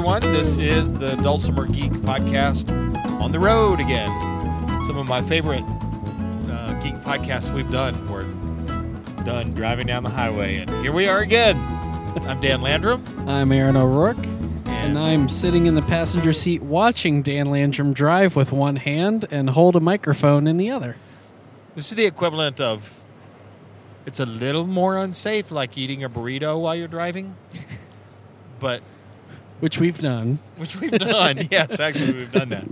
everyone. This is the Dulcimer Geek podcast on the road again. Some of my favorite uh, geek podcasts we've done were done driving down the highway, and here we are again. I'm Dan Landrum. I'm Aaron O'Rourke, and I'm sitting in the passenger seat watching Dan Landrum drive with one hand and hold a microphone in the other. This is the equivalent of it's a little more unsafe, like eating a burrito while you're driving, but Which we've done. which we've done. yes, actually, we've done that.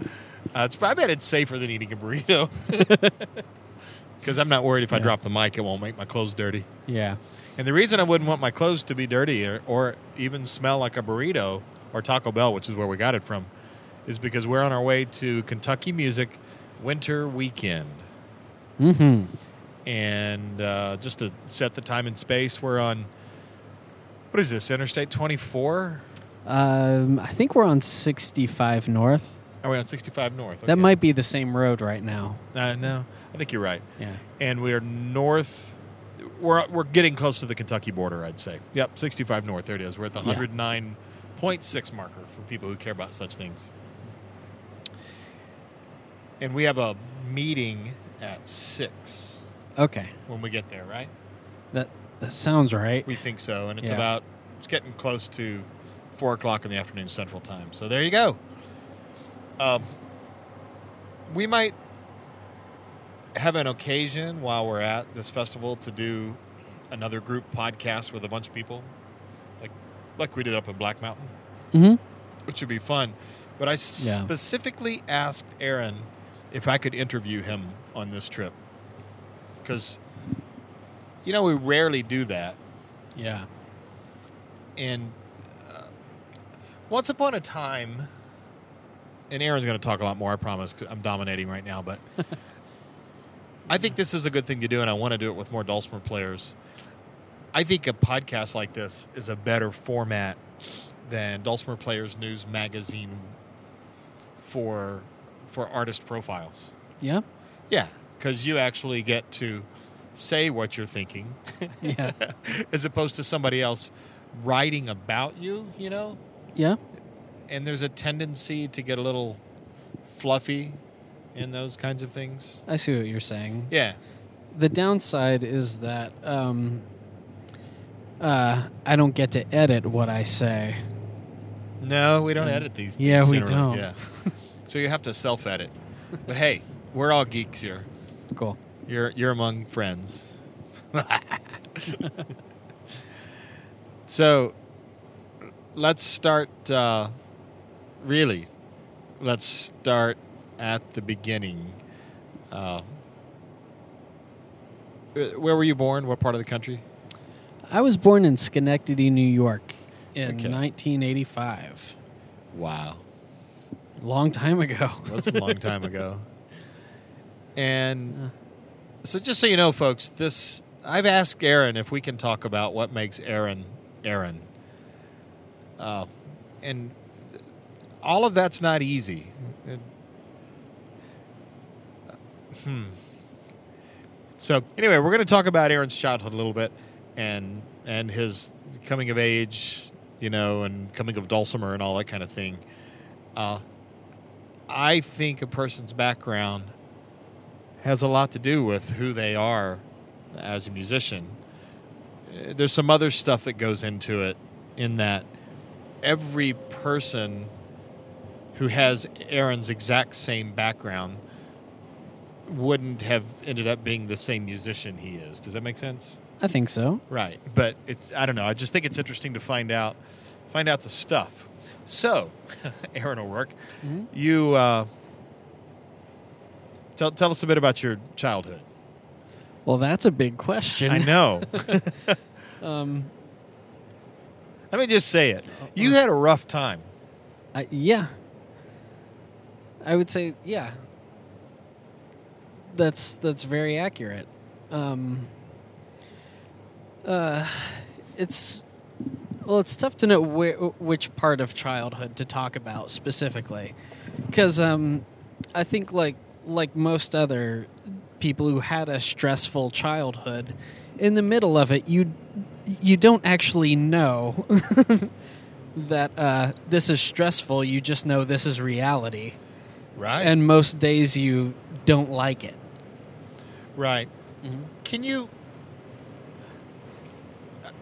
Uh, it's, I bet it's safer than eating a burrito because I'm not worried if I Yeah. drop the mic, it won't make my clothes dirty. Yeah. And the reason I wouldn't want my clothes to be dirty or, or even smell like a burrito or Taco Bell, which is where we got it from, is because we're on our way to Kentucky Music Winter Weekend. Mm-hmm. And uh, just to set the time and space, we're on, what is this, Interstate 24? Um, I think we're on 65 North. Are we on 65 North? That might be the same road right now. Uh, no, I think you're right. Yeah. And we're north. We're we're getting close to the Kentucky border. I'd say. Yep, 65 north. There it is. We're at the Yeah. 109.6 marker for people who care about such things. And we have a meeting at six Okay. when we get there, right? That that sounds right. We think so, and it's Yeah. about it's getting close to four o'clock in the afternoon Central Time. So there you go. Um, we might have an occasion while we're at this festival to do another group podcast with a bunch of people, like like we did up in Black Mountain, Mm-hmm. which would be fun. But I Yeah. specifically asked Aaron if I could interview him on this trip because you know we rarely do that. Yeah. And once upon a time, and Aaron's going to talk a lot more, I promise, 'cause I'm dominating right now, but I think this is a good thing to do, and I want to do it with more Dulcimer players. I think a podcast like this is a better format than Dulcimer Players News Magazine for for artist profiles. Yeah. Yeah, because you actually get to say what you're thinking Yeah. as opposed to somebody else writing about you, you know? Yeah. And there's a tendency to get a little fluffy in those kinds of things. I see what you're saying. Yeah. The downside is that um, uh, I don't get to edit what I say. No, we don't edit these. Yeah, we generally. don't. Yeah. so you have to self edit. But hey, we're all geeks here. Cool. You're you're among friends. so let's start uh, really let's start at the beginning. Uh, uh, where were you born? What part of the country? I was born in Schenectady, New York in Okay. 1985. Wow. Long time ago. That's a long time ago. And so, just so you know, folks, this I've asked Aaron if we can talk about what makes Aaron Aaron. Uh, and all of that's not easy. It- hmm. So anyway, we're going to talk about Aaron's childhood a little bit, and and his coming of age, you know, and coming of Dulcimer and all that kind of thing. Uh, I think a person's background has a lot to do with who they are as a musician. Uh, There's some other stuff that goes into it, in that every person who has Aaron's exact same background wouldn't have ended up being the same musician he is. Does that make sense? I think so. Right, but it's I don't know. I just think it's interesting to find out find out the stuff. So, Aaron O'Rourke, Mhm. you uh, tell tell us a bit about your childhood. Well, that's a big question. I know. Um, Let me just say it. You had a rough time. I, yeah. I would say, yeah. That's that's very accurate. Um, uh, it's well, it's tough to know wh- which part of childhood to talk about specifically, because um, I think like like most other people who had a stressful childhood, in the middle of it, you you don't actually know that uh, this is stressful. You just know this is reality, Right. and most days you don't like it. right. Can you?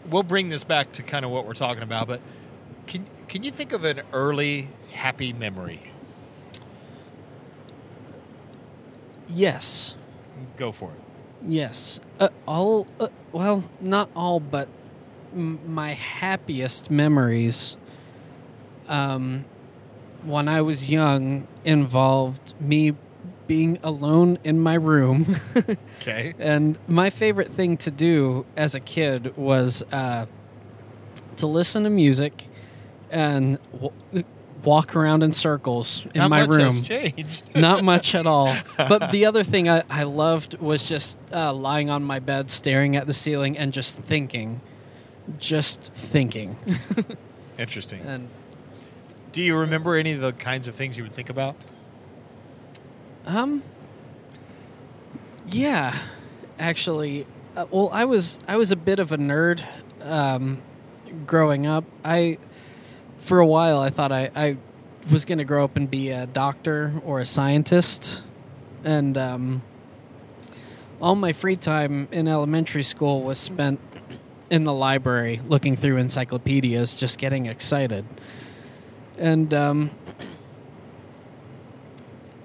We'll bring this back to kind of what we're talking about, but can can you think of an early happy memory? Yes, Go for it. yes. Uh, all uh, well, not all, but m- my happiest memories. Um, when I was young, involved me being alone in my room. Okay. And my favorite thing to do as a kid was uh, to listen to music and w- walk around in circles in Not my room. has changed. Not much at all. But the other thing I, I loved was just uh, lying on my bed, staring at the ceiling, and just thinking. Just thinking. Interesting. and Do you remember any of the kinds of things you would think about? Um. Yeah, actually, uh, well, I was I was a bit of a nerd um, growing up. I for a while I thought I, I was going to grow up and be a doctor or a scientist, and um, all my free time in elementary school was spent in the library looking through encyclopedias, just getting excited, and um,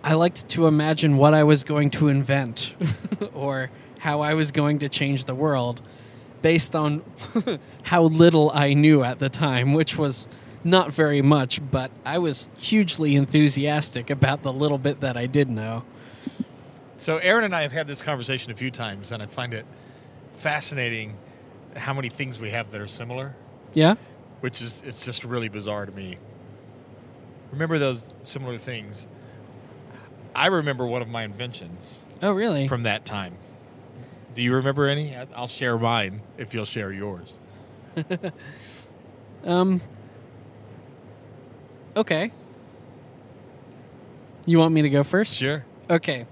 I liked to imagine what I was going to invent or how I was going to change the world based on how little I knew at the time, which was not very much, but I was hugely enthusiastic about the little bit that I did know. So Aaron and I have had this conversation a few times, and I find it fascinating how many things we have that are similar. Yeah? which is it's just really bizarre to me. Remember those similar things? I remember one of my inventions Oh, really? from that time. Do you remember any? I'll share mine if you'll share yours. Um. Okay. You want me to go first? Sure. Okay.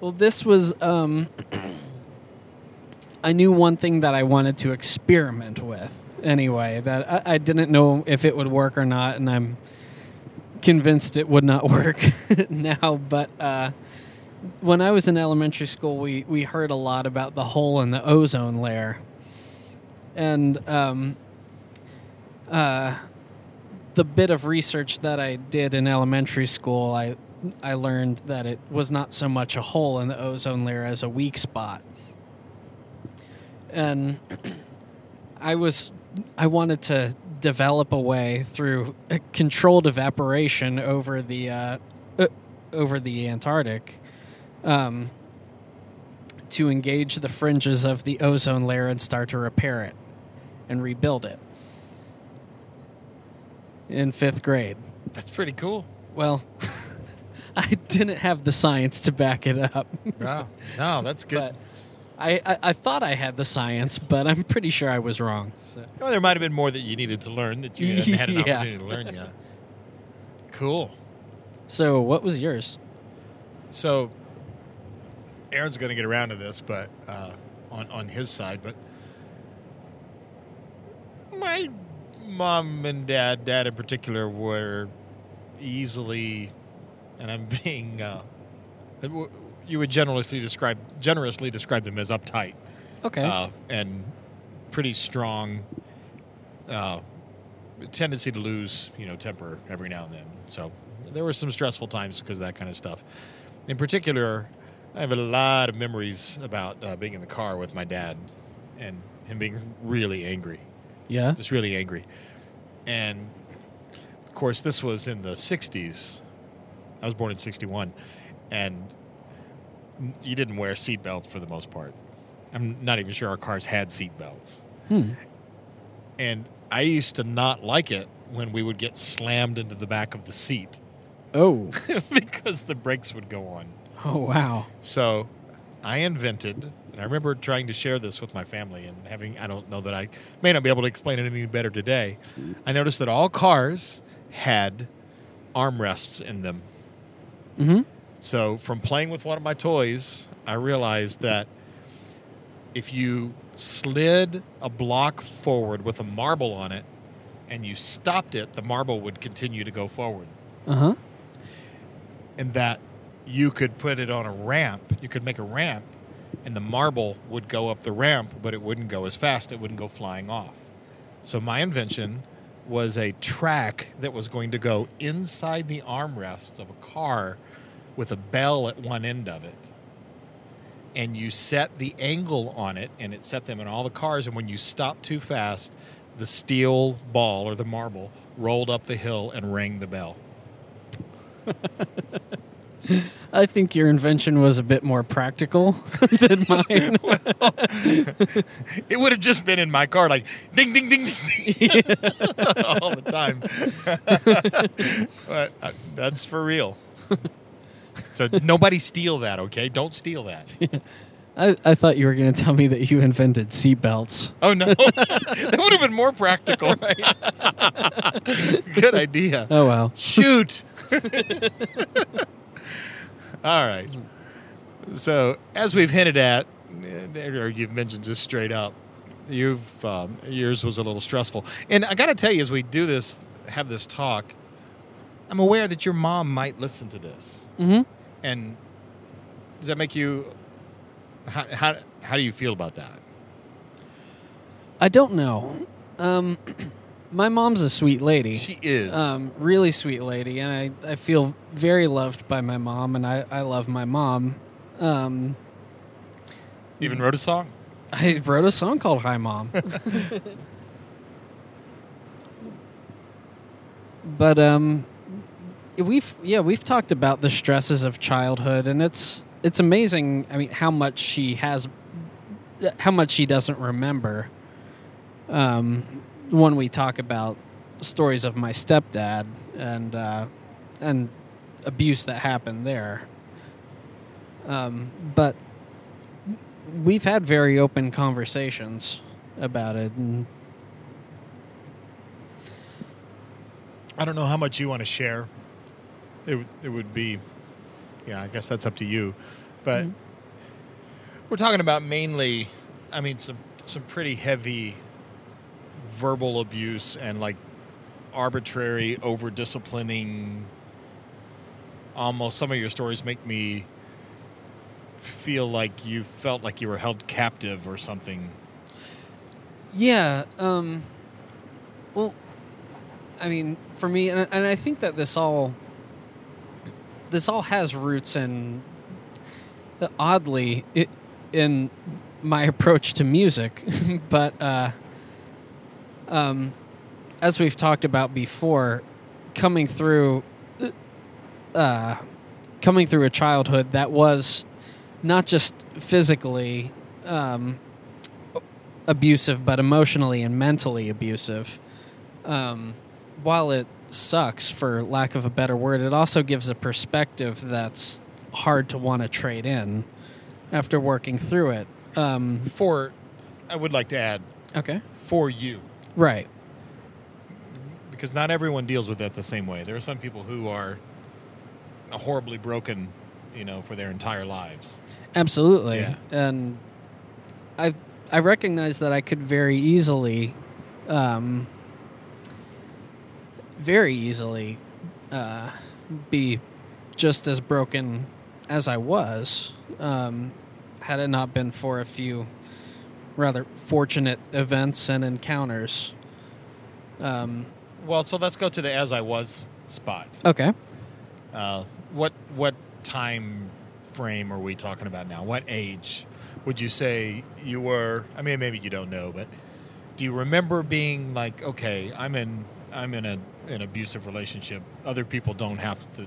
Well, this was um I knew one thing that I wanted to experiment with anyway, that I, I didn't know if it would work or not, and I'm convinced it would not work now, but uh when I was in elementary school, we, we heard a lot about the hole in the ozone layer. And um, uh, the bit of research that I did in elementary school, I I learned that it was not so much a hole in the ozone layer as a weak spot. And I was I wanted to develop a way through a controlled evaporation over the uh, uh, over the Antarctic um, to engage the fringes of the ozone layer and start to repair it and rebuild it in fifth grade. That's pretty cool. Well, I didn't have the science to back it up. Wow. No, that's good. but I, I, I thought I had the science, but I'm pretty sure I was wrong. So. well, there might have been more that you needed to learn that you hadn't had an Yeah. opportunity to learn yet. Cool. so, what was yours? So, Aaron's going to get around to this, but uh, on on his side, but my mom and dad, dad in particular, were easily, and I'm being, uh, you would generously describe generously describe them as uptight Okay. uh, and pretty strong. Uh, tendency to lose, you know, temper every now and then. So there were some stressful times because of that kind of stuff. In particular, I have a lot of memories about uh, being in the car with my dad and him being really angry, yeah. just really angry. And of course, this was in the '60s. I was born in '61, and you didn't wear seatbelts for the most part. I'm not even sure our cars had seatbelts. Hmm. And I used to not like it when we would get slammed into the back of the seat Oh. because the brakes would go on. Oh, wow. So I invented, and I remember trying to share this with my family and having, I don't know that I may not be able to explain it any better today. I noticed that all cars had armrests in them. hmm So, from playing with one of my toys, I realized that if you slid a block forward with a marble on it, and you stopped it, the marble would continue to go forward. Uh huh. And that you could put it on a ramp. You could make a ramp, and the marble would go up the ramp, but it wouldn't go as fast. It wouldn't go flying off. So my invention was a track that was going to go inside the armrests of a car with a bell at one end of it. And you set the angle on it, and it set them in all the cars. And when you stopped too fast, the steel ball or the marble rolled up the hill and rang the bell. I think your invention was a bit more practical than mine. it would have just been in my car, like ding, ding, ding, ding, ding all the time. but uh, that's for real. So nobody steal that, okay? Don't steal that. I, I thought you were going to tell me that you invented seatbelts. Oh no, that would have been more practical. Good idea. Oh well. Shoot. All right. So, as we've hinted at, or you've mentioned just straight up, you've um, yours was a little stressful, and I got to tell you, as we do this, have this talk, I'm aware that your mom might listen to this, Mm-hmm. And does that make you? How how, how do you feel about that? I don't know. Um, my mom's a sweet lady. She is. um, really sweet lady, and I, I feel very loved by my mom, and I, I love my mom. Um, even wrote a song. I wrote a song called Hi Mom. but um we've yeah, we've talked about the stresses of childhood and it's it's amazing I mean how much she has how much she doesn't remember. Um when we talk about stories of my stepdad and uh and abuse that happened there. Um but we've had very open conversations about it and I don't know how much you want to share. It would- it would be, yeah. I guess that's up to you, but Mhm. we're talking about mainly. I mean, some some pretty heavy verbal abuse and like arbitrary over disciplining. Almost some of your stories make me feel like you felt like you were held captive or something. yeah um well i mean for me and, and i think that this all this all has roots in oddly it, in my approach to music but uh um as we've talked about before coming through uh coming through a childhood that was not just physically um abusive, but emotionally and mentally abusive. Um, while it sucks, for lack of a better word, it also gives a perspective that's hard to want to trade in after working through it. Um, For, I would like to add, okay. for you. Right. because not everyone deals with that the same way. There are some people who are horribly broken, you know, for their entire lives. Absolutely. Yeah. And I I recognize that I could very easily um very easily uh be just as broken as I was um had it not been for a few rather fortunate events and encounters. Um Well, so let's go to the as I was spot. okay. Uh, what what time frame are we talking about now? What age would you say you were? I mean, maybe you don't know, but do you remember being like, okay, I'm in I'm in a an abusive relationship. Other people don't have to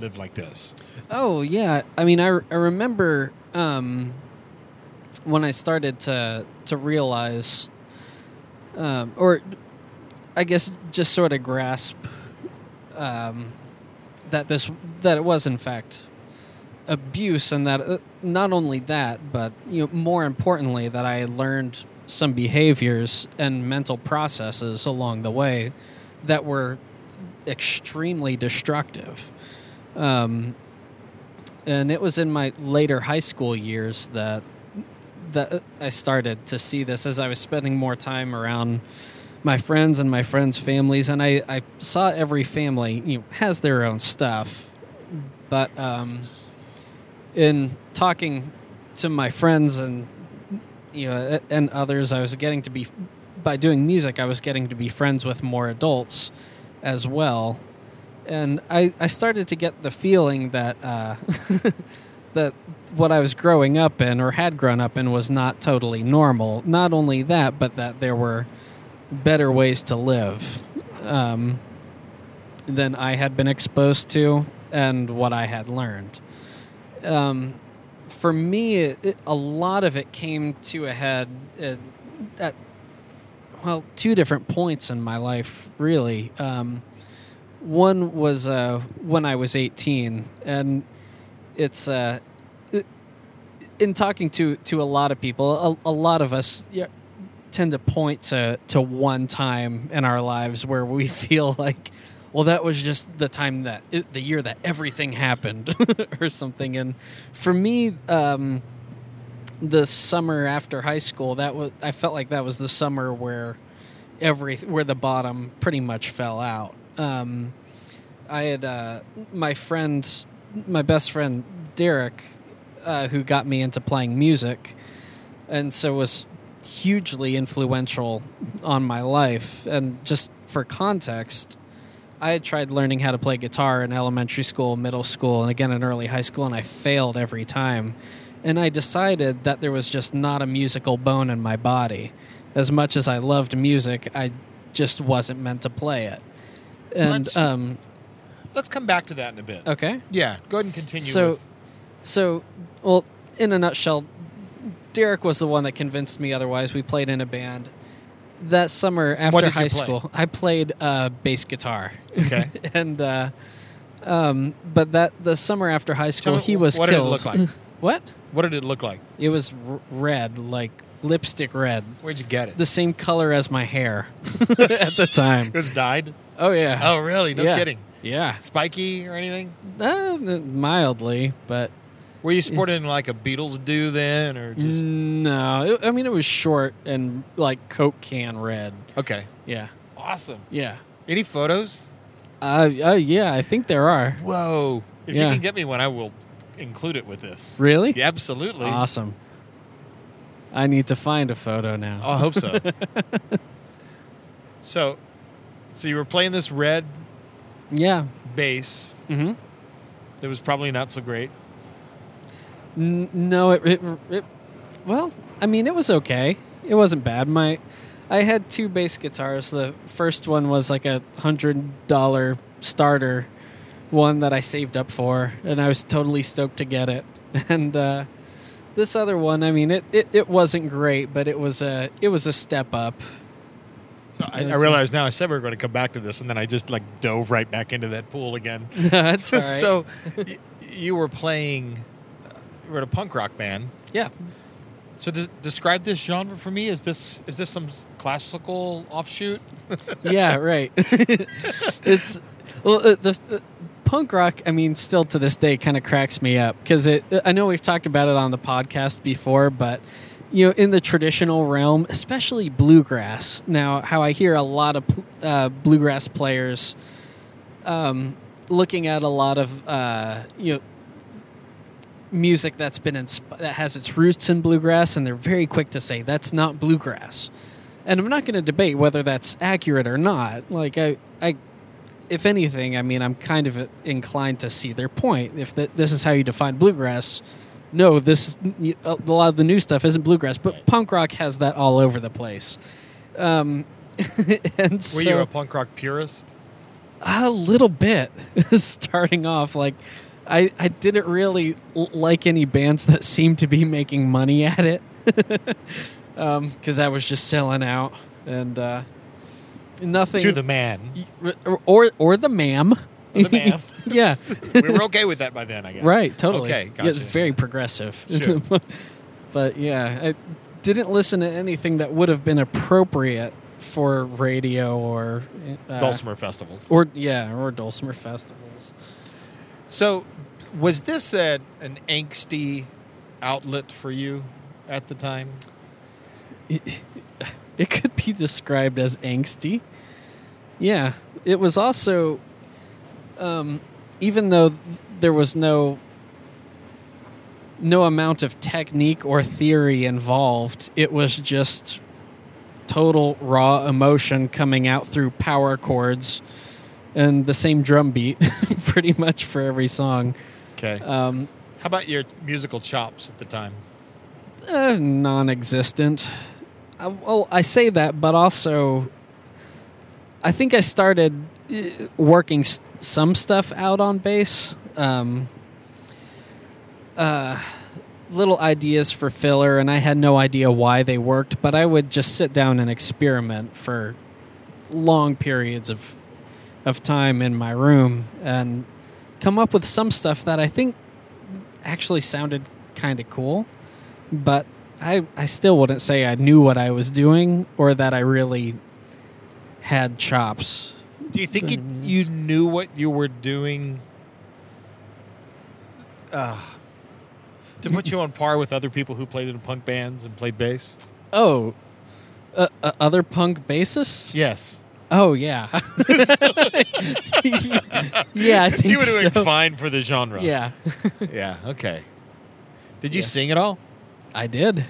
live like this. Oh yeah, I mean, I, I remember um, when I started to to realize, um, or I guess just sort of grasp um, that this that it was in fact abuse, and that uh, not only that, but you know, more importantly, that I learned some behaviors and mental processes along the way that were extremely destructive. Um, and it was in my later high school years that that I started to see this as I was spending more time around my friends and my friends' families, and I, I saw every family you know, has their own stuff, but um, in talking to my friends and you know and others, I was getting to be by doing music, I was getting to be friends with more adults as well, and I I started to get the feeling that uh, that what I was growing up in or had grown up in was not totally normal. Not only that, but that there were better ways to live um, than I had been exposed to and what I had learned. Um, for me, it, it, a lot of it came to a head at, at well, two different points in my life, really. Um, one was uh, when I was 18, and it's uh, in talking to to a lot of people, a, a lot of us tend to point to to one time in our lives where we feel like, well, that was just the time that the year that everything happened, or something. And for me, um, the summer after high school, that was I felt like that was the summer where every where the bottom pretty much fell out. Um, I had uh, my friend, my best friend Derek, uh, who got me into playing music, and so was hugely influential on my life. And just for context, I had tried learning how to play guitar in elementary school, middle school, and again in early high school, and I failed every time. And I decided that there was just not a musical bone in my body. As much as I loved music, I just wasn't meant to play it. And Let's- um, Let's come back to that in a bit. okay, Yeah, go ahead and continue. so, with- so, well, in a nutshell, Derek was the one that convinced me otherwise. We played in a band. That summer after high school, I played uh, bass guitar. Okay. and uh, um, but that the summer after high school, me, he was what did it killed. look like? what? What did it look like? It was r- red, like lipstick red, Where'd you get it? the same color as my hair at the time. it was dyed. Oh yeah. Oh, really? No Yeah. kidding. Yeah. Spiky or anything? Uh, mildly, but Were you sporting like a Beatles do then, or just no. I mean, it was short and like Coke can red. okay? Yeah. Awesome. Yeah. Any photos? Uh, uh yeah, I think there are. Whoa! If Yeah. you can get me one, I will include it with this. Really? Yeah, absolutely. Awesome. I need to find a photo now. Oh, I hope so. so, so you were playing this red Yeah. bass Mm-hmm. that was probably not so great. N- no, it, it, it. Well, I mean, it was okay. It wasn't bad. My, I had two bass guitars. The first one was like a hundred dollar starter, one that I saved up for, and I was totally stoked to get it. And uh, this other one, I mean, it, it, it wasn't great, but it was a it was a step up. So I, I realized now I said we were going to come back to this, and then I just like dove right back into that pool again. That's right. so y- you were playing. uh, You were in a punk rock band. yeah, So de- describe this genre for me. Is this is this some classical offshoot? yeah, right. it's well, uh, the, the punk rock. I mean, still to this day, kind of cracks me up because it. I know we've talked about it on the podcast before, but you know, in the traditional realm, especially bluegrass. Now, how I hear a lot of uh, bluegrass players um, looking at a lot of uh, you know music that's been that has its roots in bluegrass, and they're very quick to say that's not bluegrass. And I'm not going to debate whether that's accurate or not. Like I, I, if anything, I mean, I'm kind of inclined to see their point. If that this is how you define bluegrass, no, this a lot of the new stuff isn't bluegrass, but punk rock has that all over the place. Um, and Were so, you a punk rock purist? a little bit starting off like I, I didn't really l- like any bands that seemed to be making money at it because that was just selling out and uh, nothing To the man. or, or the ma'am The ma'am. yeah we were okay with that by then, I guess. right totally Okay, yeah, it's gotcha. very progressive Sure. but yeah I didn't listen to anything that would have been appropriate for radio or uh, Dulcimer festivals. or yeah or dulcimer festivals So, was this a, an angsty outlet for you at the time? it could be described as angsty. Yeah, it was also, um, even though there was no no amount of technique or theory involved, it was just total raw emotion coming out through power chords and the same drum beat, pretty much for every song. Okay. Um, How about your musical chops at the time? uh, non-existent. Well, I say that, but also, I think I started uh, working some stuff out on bass. Um, uh, little ideas for filler, and I had no idea why they worked, but I would just sit down and experiment for long periods of of time in my room and come up with some stuff that I think actually sounded kind of cool but I I still wouldn't say I knew what I was doing or that I really had chops. Do you think you, you knew what you were doing uh, to put you on par with other people who played in punk bands and played bass? Oh, uh, uh, other punk bassists? Yes. Oh yeah, yeah. I think you would have so. fine for the genre. Yeah, Yeah. Okay. Did you Yeah. sing at all? I did.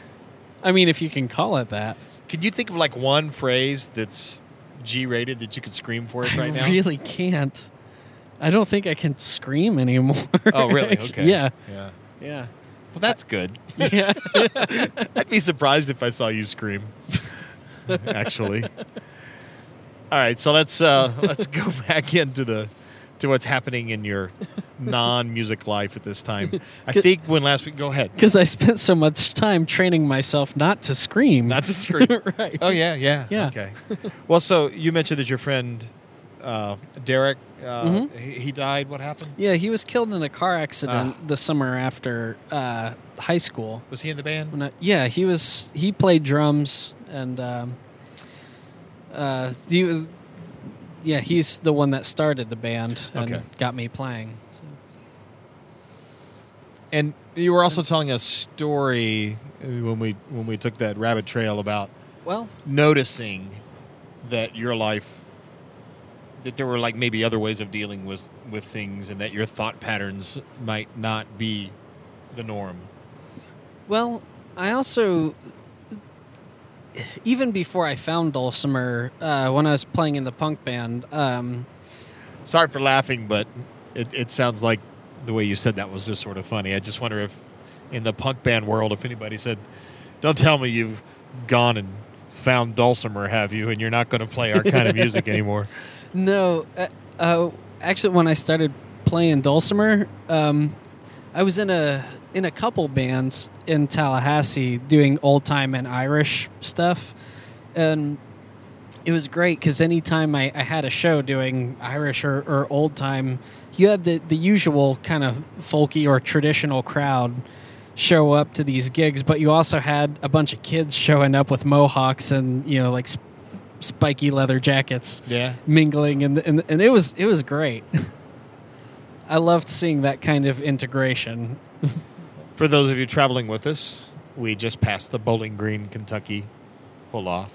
I mean, if you can call it that. Can you think of like one phrase that's G rated that you could scream for it right I now? I really can't. I don't think I can scream anymore. Oh, really? Okay. yeah, Yeah. yeah, Well, that's good. yeah. I'd be surprised if I saw you scream. Actually. All right, so let's uh, let's go back into the to what's happening in your non-music life at this time. I think when last week, go ahead. Because I spent so much time training myself not to scream. Not to scream. right. Oh yeah, yeah, Yeah. Okay. Well, so you mentioned that your friend uh, Derek, uh, Mhm. he, he died. What happened? Yeah, he was killed in a car accident Ah. the summer after uh, high school. Was he in the band? I, yeah, he was. He played drums and um, uh, he was. Yeah, he's the one that started the band and Okay. got me playing. So. And you were also telling a story uh, when we when we took that rabbit trail about Well, noticing that your life that there were like maybe other ways of dealing with with things and that your thought patterns might not be the norm. Well, I also, even before I found Dulcimer, uh, when I was playing in the punk band, um, Sorry for laughing, but it, it sounds like the way you said that was just sort of funny. I just wonder if in the punk band world, if anybody said, "Don't tell me you've gone and found Dulcimer, have you? And you're not going to play our kind of music anymore." no, uh, uh, actually, when I started playing Dulcimer, um, I was in a in a couple bands in Tallahassee doing old time and Irish stuff, and it was great because anytime I, I had a show doing Irish or, or old time, you had the, the usual kind of folky or traditional crowd show up to these gigs, but you also had a bunch of kids showing up with mohawks and you know like sp- spiky leather jackets Yeah. mingling, and and, and it was it was great. I loved seeing that kind of integration. For those of you traveling with us, we just passed the Bowling Green, Kentucky pull off.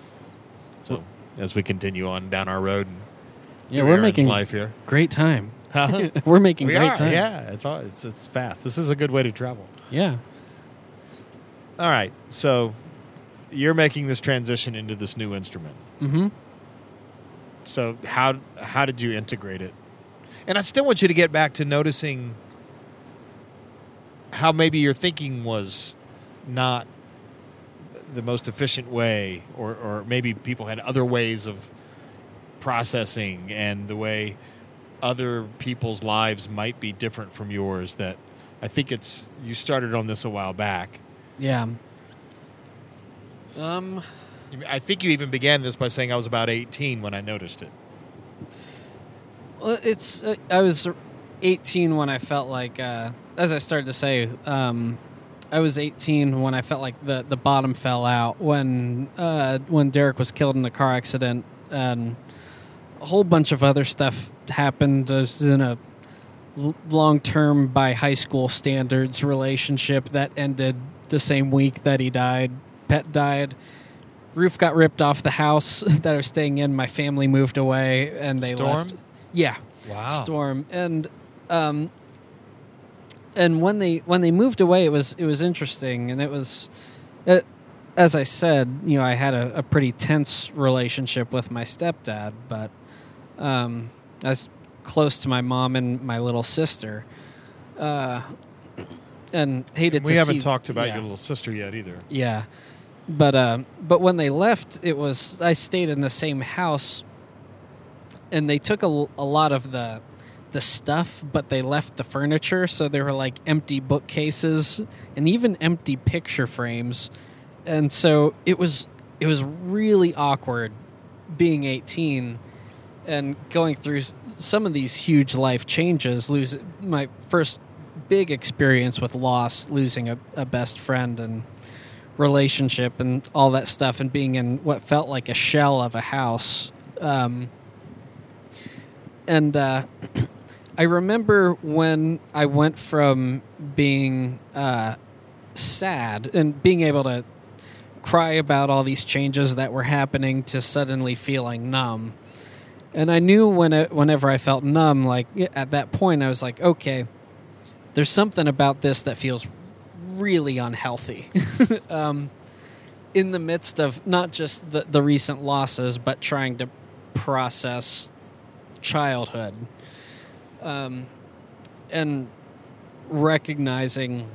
So as we continue on down our road, and Yeah, we're Aaron's making life here. great time. Huh? we're making we great are, time. yeah. It's all, it's it's fast. This is a good way to travel. yeah. All right, so you're making this transition into this new instrument. Mm-hmm. So how how did you integrate it? And I still want you to get back to noticing how maybe your thinking was not the most efficient way, or or maybe people had other ways of processing, and the way other people's lives might be different from yours. That I think it's you started on this a while back. Yeah. Um. I think you even began this by saying I was about 18 when I noticed it. Well, it's uh, I was 18 when I felt like, uh, as I started to say, um, I was 18 when I felt like the, the bottom fell out when uh, when Derek was killed in a car accident and a whole bunch of other stuff happened. I was in a long term by high school standards relationship that ended the same week that he died. Pet died. roof got ripped off the house that I was staying in. My family moved away, and they Storm? left. Yeah, Wow. storm and um and when they when they moved away it was it was interesting and it was uh, as i said you know i had a, a pretty tense relationship with my stepdad but um i was close to my mom and my little sister uh and hated We haven't see- talked about yeah. your little sister yet either. Yeah, but uh, but when they left, it was I stayed in the same house, and they took a, a lot of the the stuff, but they left the furniture. So there were like empty bookcases and even empty picture frames, and so it was it was really awkward being eighteen and going through some of these huge life changes. Lose my first big experience with loss, losing a, a best friend and relationship and all that stuff, and being in what felt like a shell of a house. Um, and uh, I remember when I went from being uh, sad and being able to cry about all these changes that were happening to suddenly feeling numb. And I knew when it, whenever I felt numb, like at that point, I was like, okay, there's something about this that feels really unhealthy. um, in the midst of not just the, the recent losses, but trying to process childhood. Um, and recognizing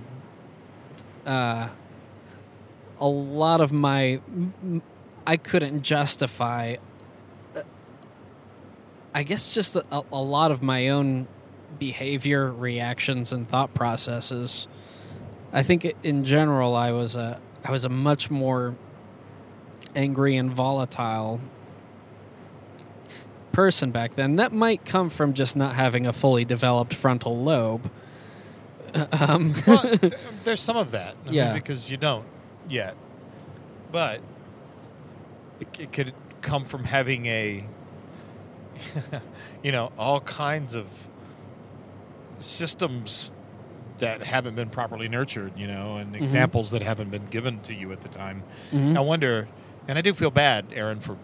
uh, a lot of my. I couldn't justify. uh, I guess just a, a lot of my own behavior, reactions, and thought processes. I think in general, I was a I was a much more angry and volatile person back then. That might come from just not having a fully developed frontal lobe. Um, well, there's some of that. I mean, Yeah. because you don't yet. But it, it could come from having a, you know, all kinds of systems that haven't been properly nurtured, you know, and Mm-hmm. examples that haven't been given to you at the time. Mhm. I wonder, and I do feel bad, Aaron, for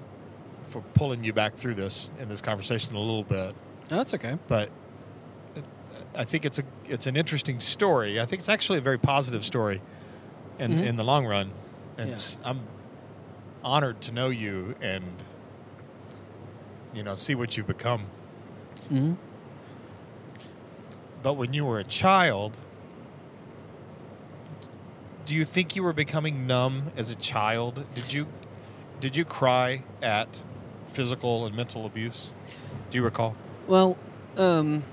for pulling you back through this in this conversation a little bit Oh, that's okay. but I think it's a it's an interesting story. I think it's actually a very positive story in Mhm. in the long run. And Yeah. I'm honored to know you and you know see what you've become. hmm But when you were a child, do you think you were becoming numb as a child? Did you did you cry at physical and mental abuse? Do you recall? Well, um,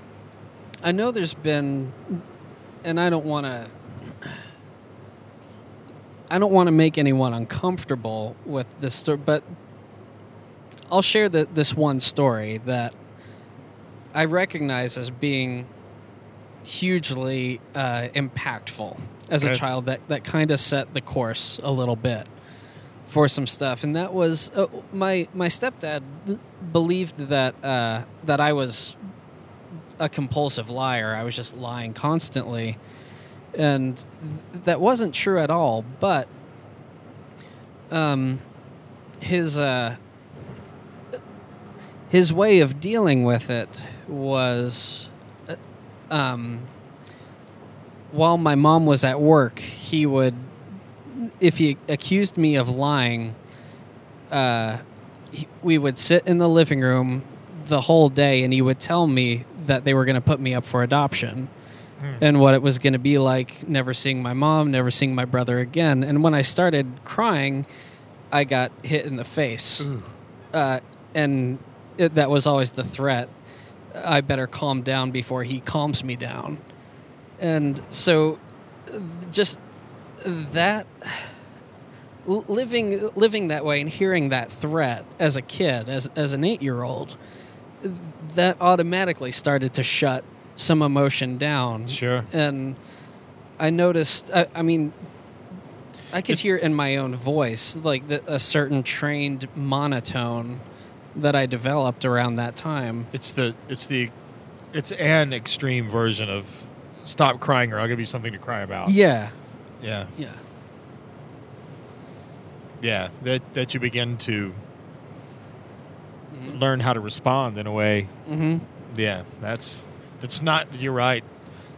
I know there's been, and I don't want to. I don't want to make anyone uncomfortable with this story, but I'll share the, this one story that I recognize as being hugely uh, impactful as a child. That that kind of set the course a little bit for some stuff, and that was uh, my my stepdad believed that uh, that I was a compulsive liar. I was just lying constantly, and th- that wasn't true at all. But um, his uh, his way of dealing with it was uh, um, while my mom was at work, he would if he accused me of lying, uh, he, we would sit in the living room the whole day, and he would tell me that they were going to put me up for adoption, and what it was going to be like never seeing my mom, never seeing my brother again. And when I started crying, I got hit in the face, uh, and it, that was always the threat. I better calm down before he calms me down, and so uh, just that living living that way and hearing that threat as a kid as as an 8-year-old that automatically started to shut some emotion down Sure. and i noticed i, I mean i could hear in my own voice like the, a certain trained monotone that i developed around that time It's the it's the it's an extreme version of stop crying or I'll give you something to cry about. yeah Yeah. yeah yeah, that that you begin to Mhm. learn how to respond in a way. Mhm. Yeah, that's that's not. You're right.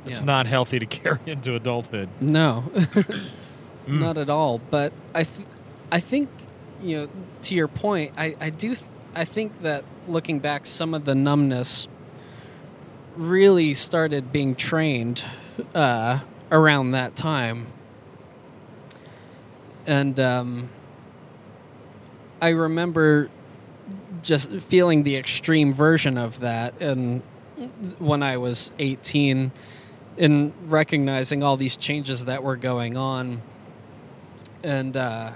It's Yeah. not healthy to carry into adulthood. No, Mm. not at all. But I, th- I think you know, to your point, I, I do, th- I think that looking back, some of the numbness really started being trained uh, around that time, and um, I remember just feeling the extreme version of that, and when I was eighteen in recognizing all these changes that were going on. And uh,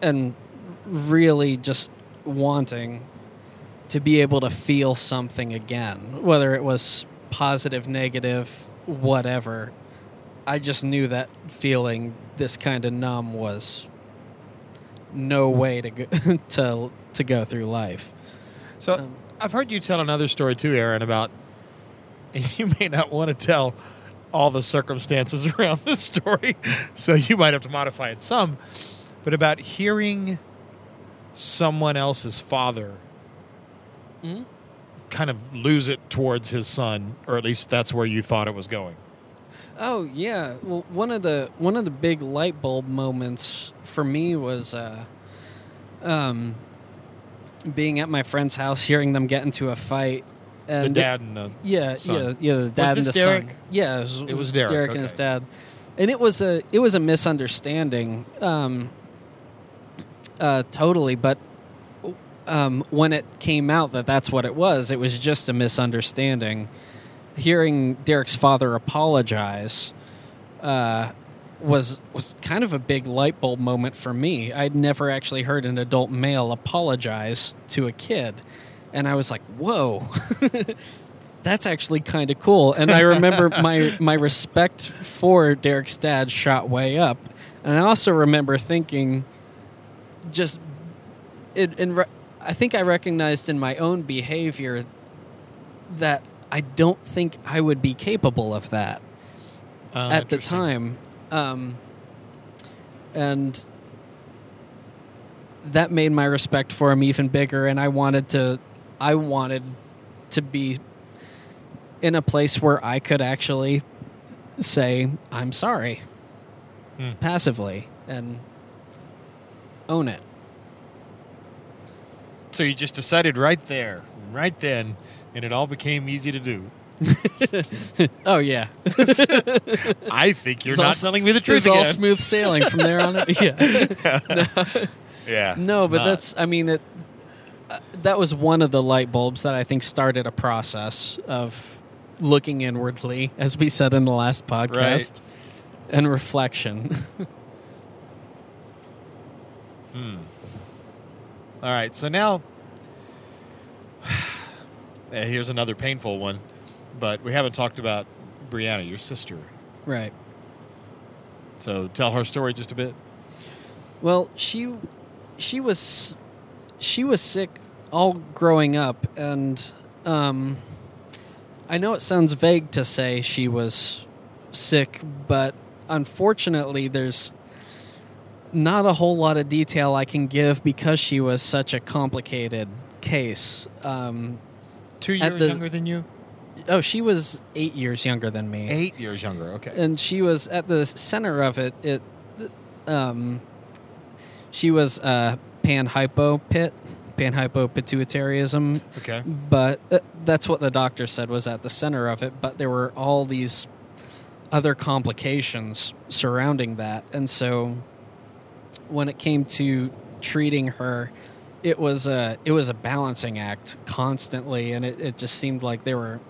and really just wanting to be able to feel something again whether it was positive negative whatever. I just knew that feeling this kind of numb was no way to go, to to go through life So Um, I've heard you tell another story too, Aaron, about. And you may not want to tell all the circumstances around this story, so you might have to modify it some. But about hearing someone else's father Mhm. kind of lose it towards his son, or at least that's where you thought it was going. Oh yeah. Well, one of the one of the big light bulb moments for me was uh, um, being at my friend's house, hearing them get into a fight, and the dad and the yeah, son. yeah, yeah, the dad and the Derek? son. Yeah, it was, It was Derek, and his dad, and it was a it was a misunderstanding, um, uh, totally. But um, when it came out that that's what it was, it was just a misunderstanding. Hearing Derek's father apologize uh, was was kind of a big light bulb moment for me. I'd never actually heard an adult male apologize to a kid, and I was like, "Whoa." That's actually kind of cool, and I remember my my respect for Derek's dad shot way up, and I also remember thinking, just it, in re- I think I recognized in my own behavior that I don't think I would be capable of that Uh, at the time. Um, and that made my respect for him even bigger and I wanted to I wanted to be in a place where I could actually say I'm sorry Hmm. passively and own it. So you just decided right there, right then, and it all became easy to do. oh yeah. I think you're It's not telling me the truth was all smooth sailing from there on. Yeah. yeah. No, it's but not. that's I mean it uh, that was one of the light bulbs that I think started a process of looking inwardly as we said in the last podcast and reflection. Hmm. All right, so now here's another painful one, but we haven't talked about Brianna, your sister. right. So tell her story just a bit. Well, she she was she was sick all growing up and um I know it sounds vague to say she was sick, but unfortunately there's not a whole lot of detail I can give because she was such a complicated case. Um, Two years the- younger than you. oh, she was eight years younger than me. Eight years younger. Okay. and she was at the center of it. It, um, she was uh, panhypopit, panhypopituitarism, okay. but uh, that's what the doctor said was at the center of it. But there were all these other complications surrounding that, and so when it came to treating her. It was a it was a balancing act constantly, and it, it just seemed like there were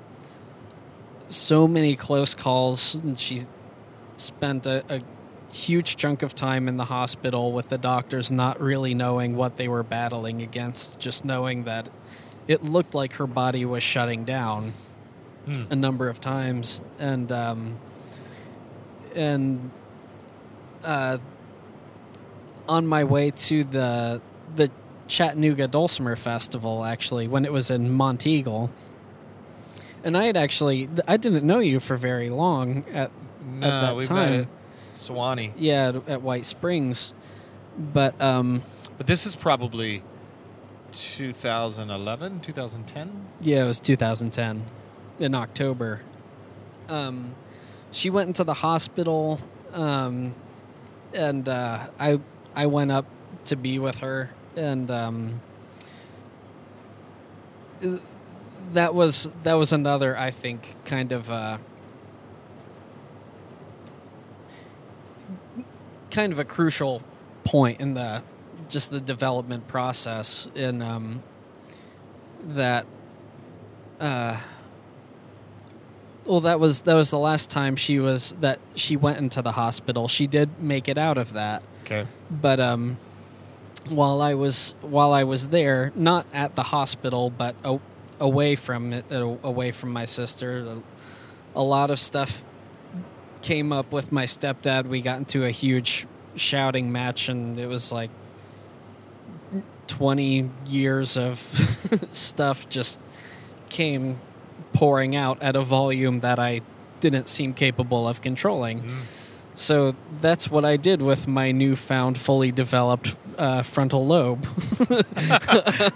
so many close calls. And she spent a, a huge chunk of time in the hospital with the doctors not really knowing what they were battling against, just knowing that it looked like her body was shutting down Hmm. a number of times, and um, and uh, on my way to the the Chattanooga Dulcimer Festival, actually, when it was in Monteagle. And I had actually, I didn't know you for very long at No, that we time. met at Sewanee. yeah at, at White Springs, But um, But this is probably 2011, 2010. Yeah, it was 2010 in October. Um, she went into the hospital, um, and uh, I I went up to be with her, and um, that was that was another I think kind of uh, kind of a crucial point in the just the development process in um, that uh well that was that was the last time she was that she went into the hospital she did make it out of that Okay. but um while i was while i was there not at the hospital but a, away from it away from my sister a, lot of stuff came up with my stepdad we got into a huge shouting match and it was like 20 years of stuff just came pouring out at a volume that I didn't seem capable of controlling. Mm. So that's what I did with my newfound, fully developed uh, frontal lobe.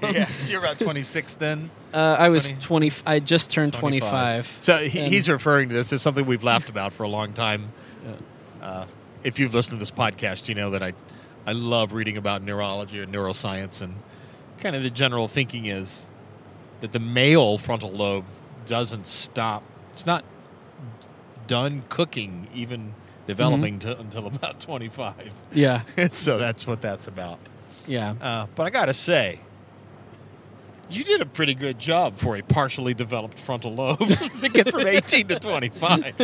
yeah, you're about 26 then. Uh, I was 20 20. I just turned 25. So he, he's referring to this as something we've laughed about for a long time. Yeah. Uh, if you've listened to this podcast, you know that I, I love reading about neurology and neuroscience, and kind of the general thinking is that the male frontal lobe doesn't stop. It's not done cooking, even developing to, until about 25. Yeah, so that's what that's about. yeah. Uh, but I got to say, you did a pretty good job for a partially developed frontal lobe to get from 18 to 25.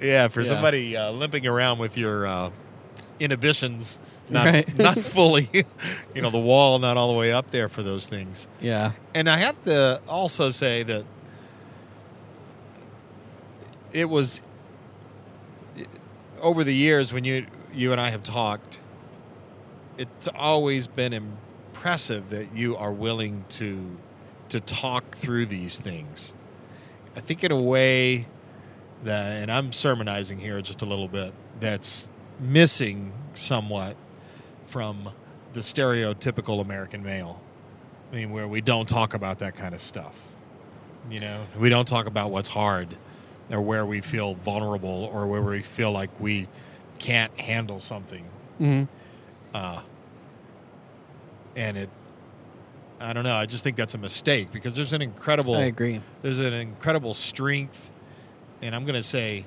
yeah, for Yeah. somebody uh, limping around with your uh, inhibitions not Right. not fully, you know, the wall not all the way up there for those things. Yeah. And I have to also say that it was over the years when you you and I have talked. It's always been impressive that you are willing to to talk through these things. I think in a way that, and I'm sermonizing here just a little bit. That's missing somewhat from the stereotypical American male. I mean, where we don't talk about that kind of stuff. You know, we don't talk about what's hard or where we feel vulnerable or where we feel like we can't handle something. hmm Uh, and it, I don't know. I just think that's a mistake because there's an incredible, I agree. there's an incredible strength, and I'm going to say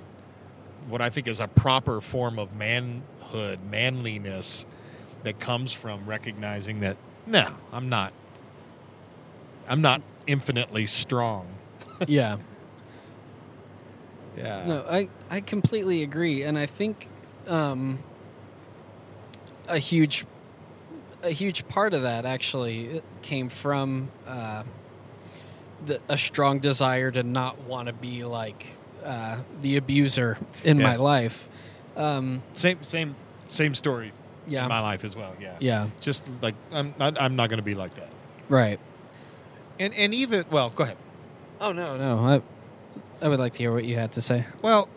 what I think is a proper form of manhood, manliness that comes from recognizing that no, I'm not. I'm not infinitely strong. yeah. Yeah. No, I I completely agree, and I think um, a huge a huge part of that actually came from uh, the, a strong desire to not want to be like uh, the abuser in Yeah. my life. Um, Same same same story yeah, in my life as well. Yeah. yeah, Just like I'm not, I'm not going to be like that. right. And and even well, go ahead. Oh no, no, I I would like to hear what you had to say. Well,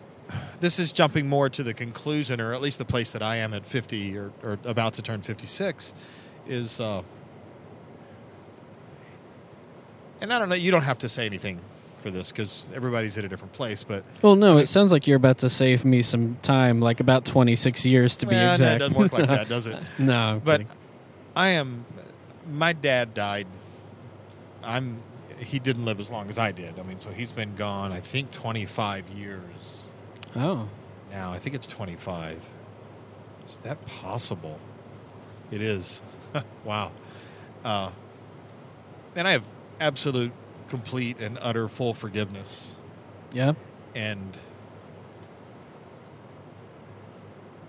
this is jumping more to the conclusion, or at least the place that I am at 50 or, or about to turn 56, is. Uh, and I don't know, you don't have to say anything for this because everybody's at a different place, but. Well, no, it sounds like you're about to save me some time, like about 26 years to be Well, no, exact. it doesn't work like that, does it? no, I'm But kidding. I am. My dad died. I'm. He didn't live as long as I did. I mean, so he's been gone. I think 25 years oh, now. I think it's 25. Is that possible? It is. wow. Uh, and I have absolute, complete, and utter full forgiveness yeah, and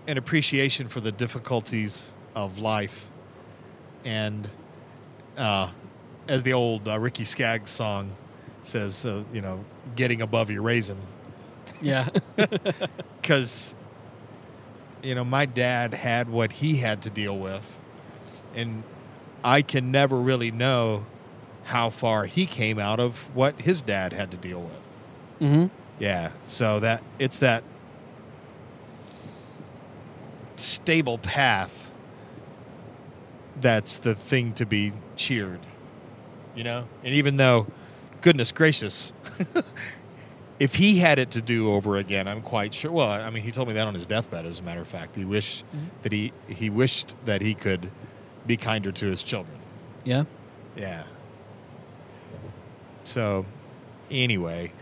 an appreciation for the difficulties of life and uh, as the old uh, ricky skaggs song says uh, you know getting above your raisin yeah, because you know my dad had what he had to deal with and i can never really know how far he came out of what his dad had to deal with hmm yeah. So that it's that stable path that's the thing to be cheered. You know? And even though, goodness gracious, if he had it to do over again, I'm quite sure. Well, I mean, he told me that on his deathbed. As a matter of fact, he wished Mhm. that he he wished that he could be kinder to his children. Yeah. Yeah. So, anyway,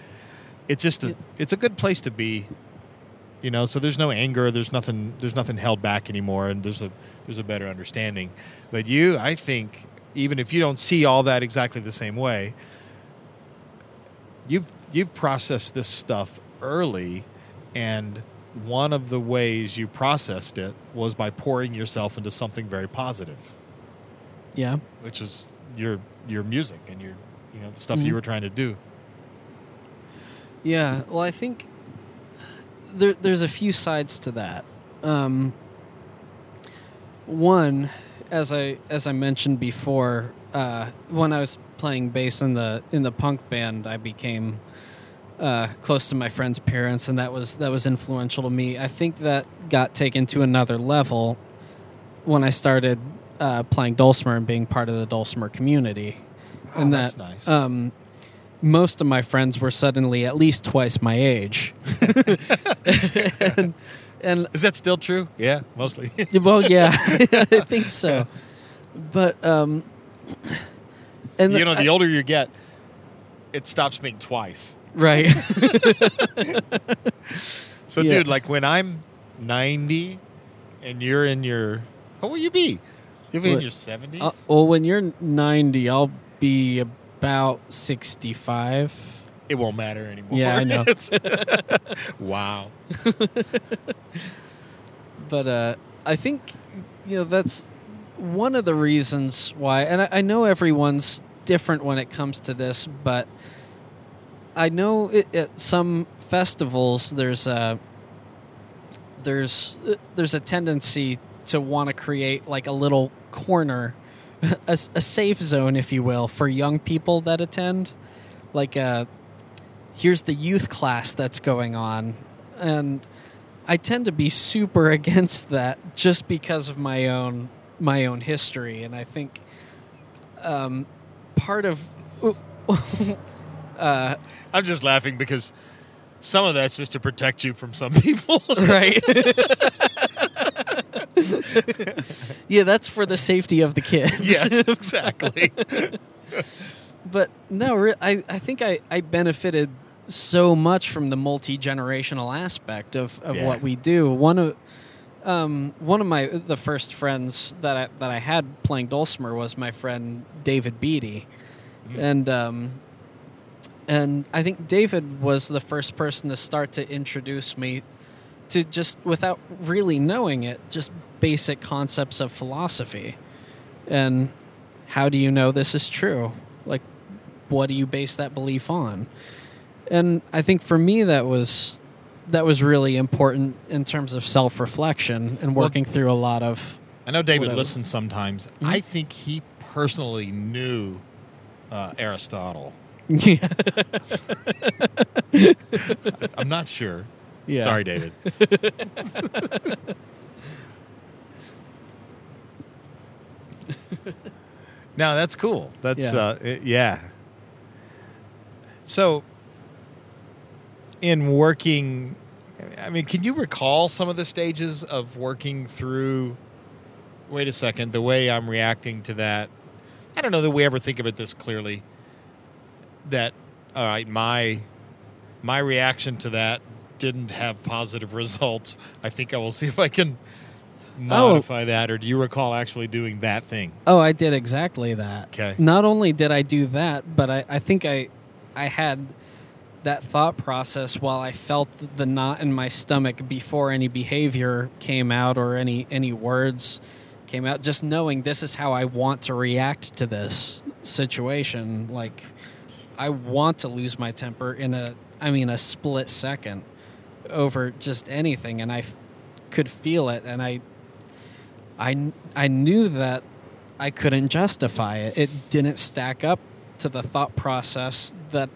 it's just a it's a good place to be. You know, so there's no anger, there's nothing there's nothing held back anymore and there's a there's a better understanding. But you, I think, even if you don't see all that exactly the same way, you've you've processed this stuff early and one of the ways you processed it was by pouring yourself into something very positive Yeah. which is your your music and your you know the stuff you Mhm. were trying to do. Yeah, well, I think there, there's a few sides to that. Um, one, as I as I mentioned before, uh, when I was playing bass in the in the punk band, I became uh, close to my friend's parents, and that was that was influential to me. I think that got taken to another level when I started uh, playing dulcimer and being part of the dulcimer community. Oh, and that's that, nice. Um, most of my friends were suddenly at least twice my age. and, and is that still true? Yeah, mostly. well, yeah, I think so. But um, and you know, I- the older you get, it stops being twice. right, So, Yeah. dude, like when I'm 90 and you're in your, how will you be? You'll be in your 70s. Uh, well, when you're ninety, I'll be about sixty-five. It won't matter anymore. Yeah, I know. Wow. but uh, I think you know that's one of the reasons why, and I, I know everyone's different when it comes to this, but I know it, at some festivals there's a there's there's a tendency to want to create like a little corner, a, a safe zone, if you will, for young people that attend, like uh here's the youth class that's going on, and I tend to be super against that just because of my own my own history, and I think um, part of uh, I'm just laughing because some of that's just to protect you from some people. right. yeah, that's for the safety of the kids. yes, exactly. But no, re- I I think I I benefited so much from the multi generational aspect of, of Yeah. what we do. One of um, one of my the first friends that I that I had playing dulcimer was my friend David Beatty, Mhm. and um, and I think David was the first person to start to introduce me to just without really knowing it, just basic concepts of philosophy, and how do you know this is true? Like, what do you base that belief on? And I think for me that was that was really important in terms of self reflection and Well- working through a lot of I know David listens sometimes. Mhm. I think he personally knew uh, Aristotle. yeah I'm not sure. yeah Sorry, David. no, that's cool. That's Yeah. uh, it- yeah. So, in working, I mean, can you recall some of the stages of working through? Wait a second. The way I'm reacting to that, I don't know that we ever think of it this clearly. That all right, my my reaction to that didn't have positive results. I think I will see if I can Oh. modify that. Or do you recall actually doing that thing? Oh, I did exactly that. Okay. Not only did I do that, but I, I think I I had that thought process while I felt the knot in my stomach before any behavior came out or any any words came out. Just knowing this is how I want to react to this situation. Like I want to lose my temper in a I mean a split second over just anything, and I f- could feel it, and I I I knew that I couldn't justify it. It didn't stack up to the thought process that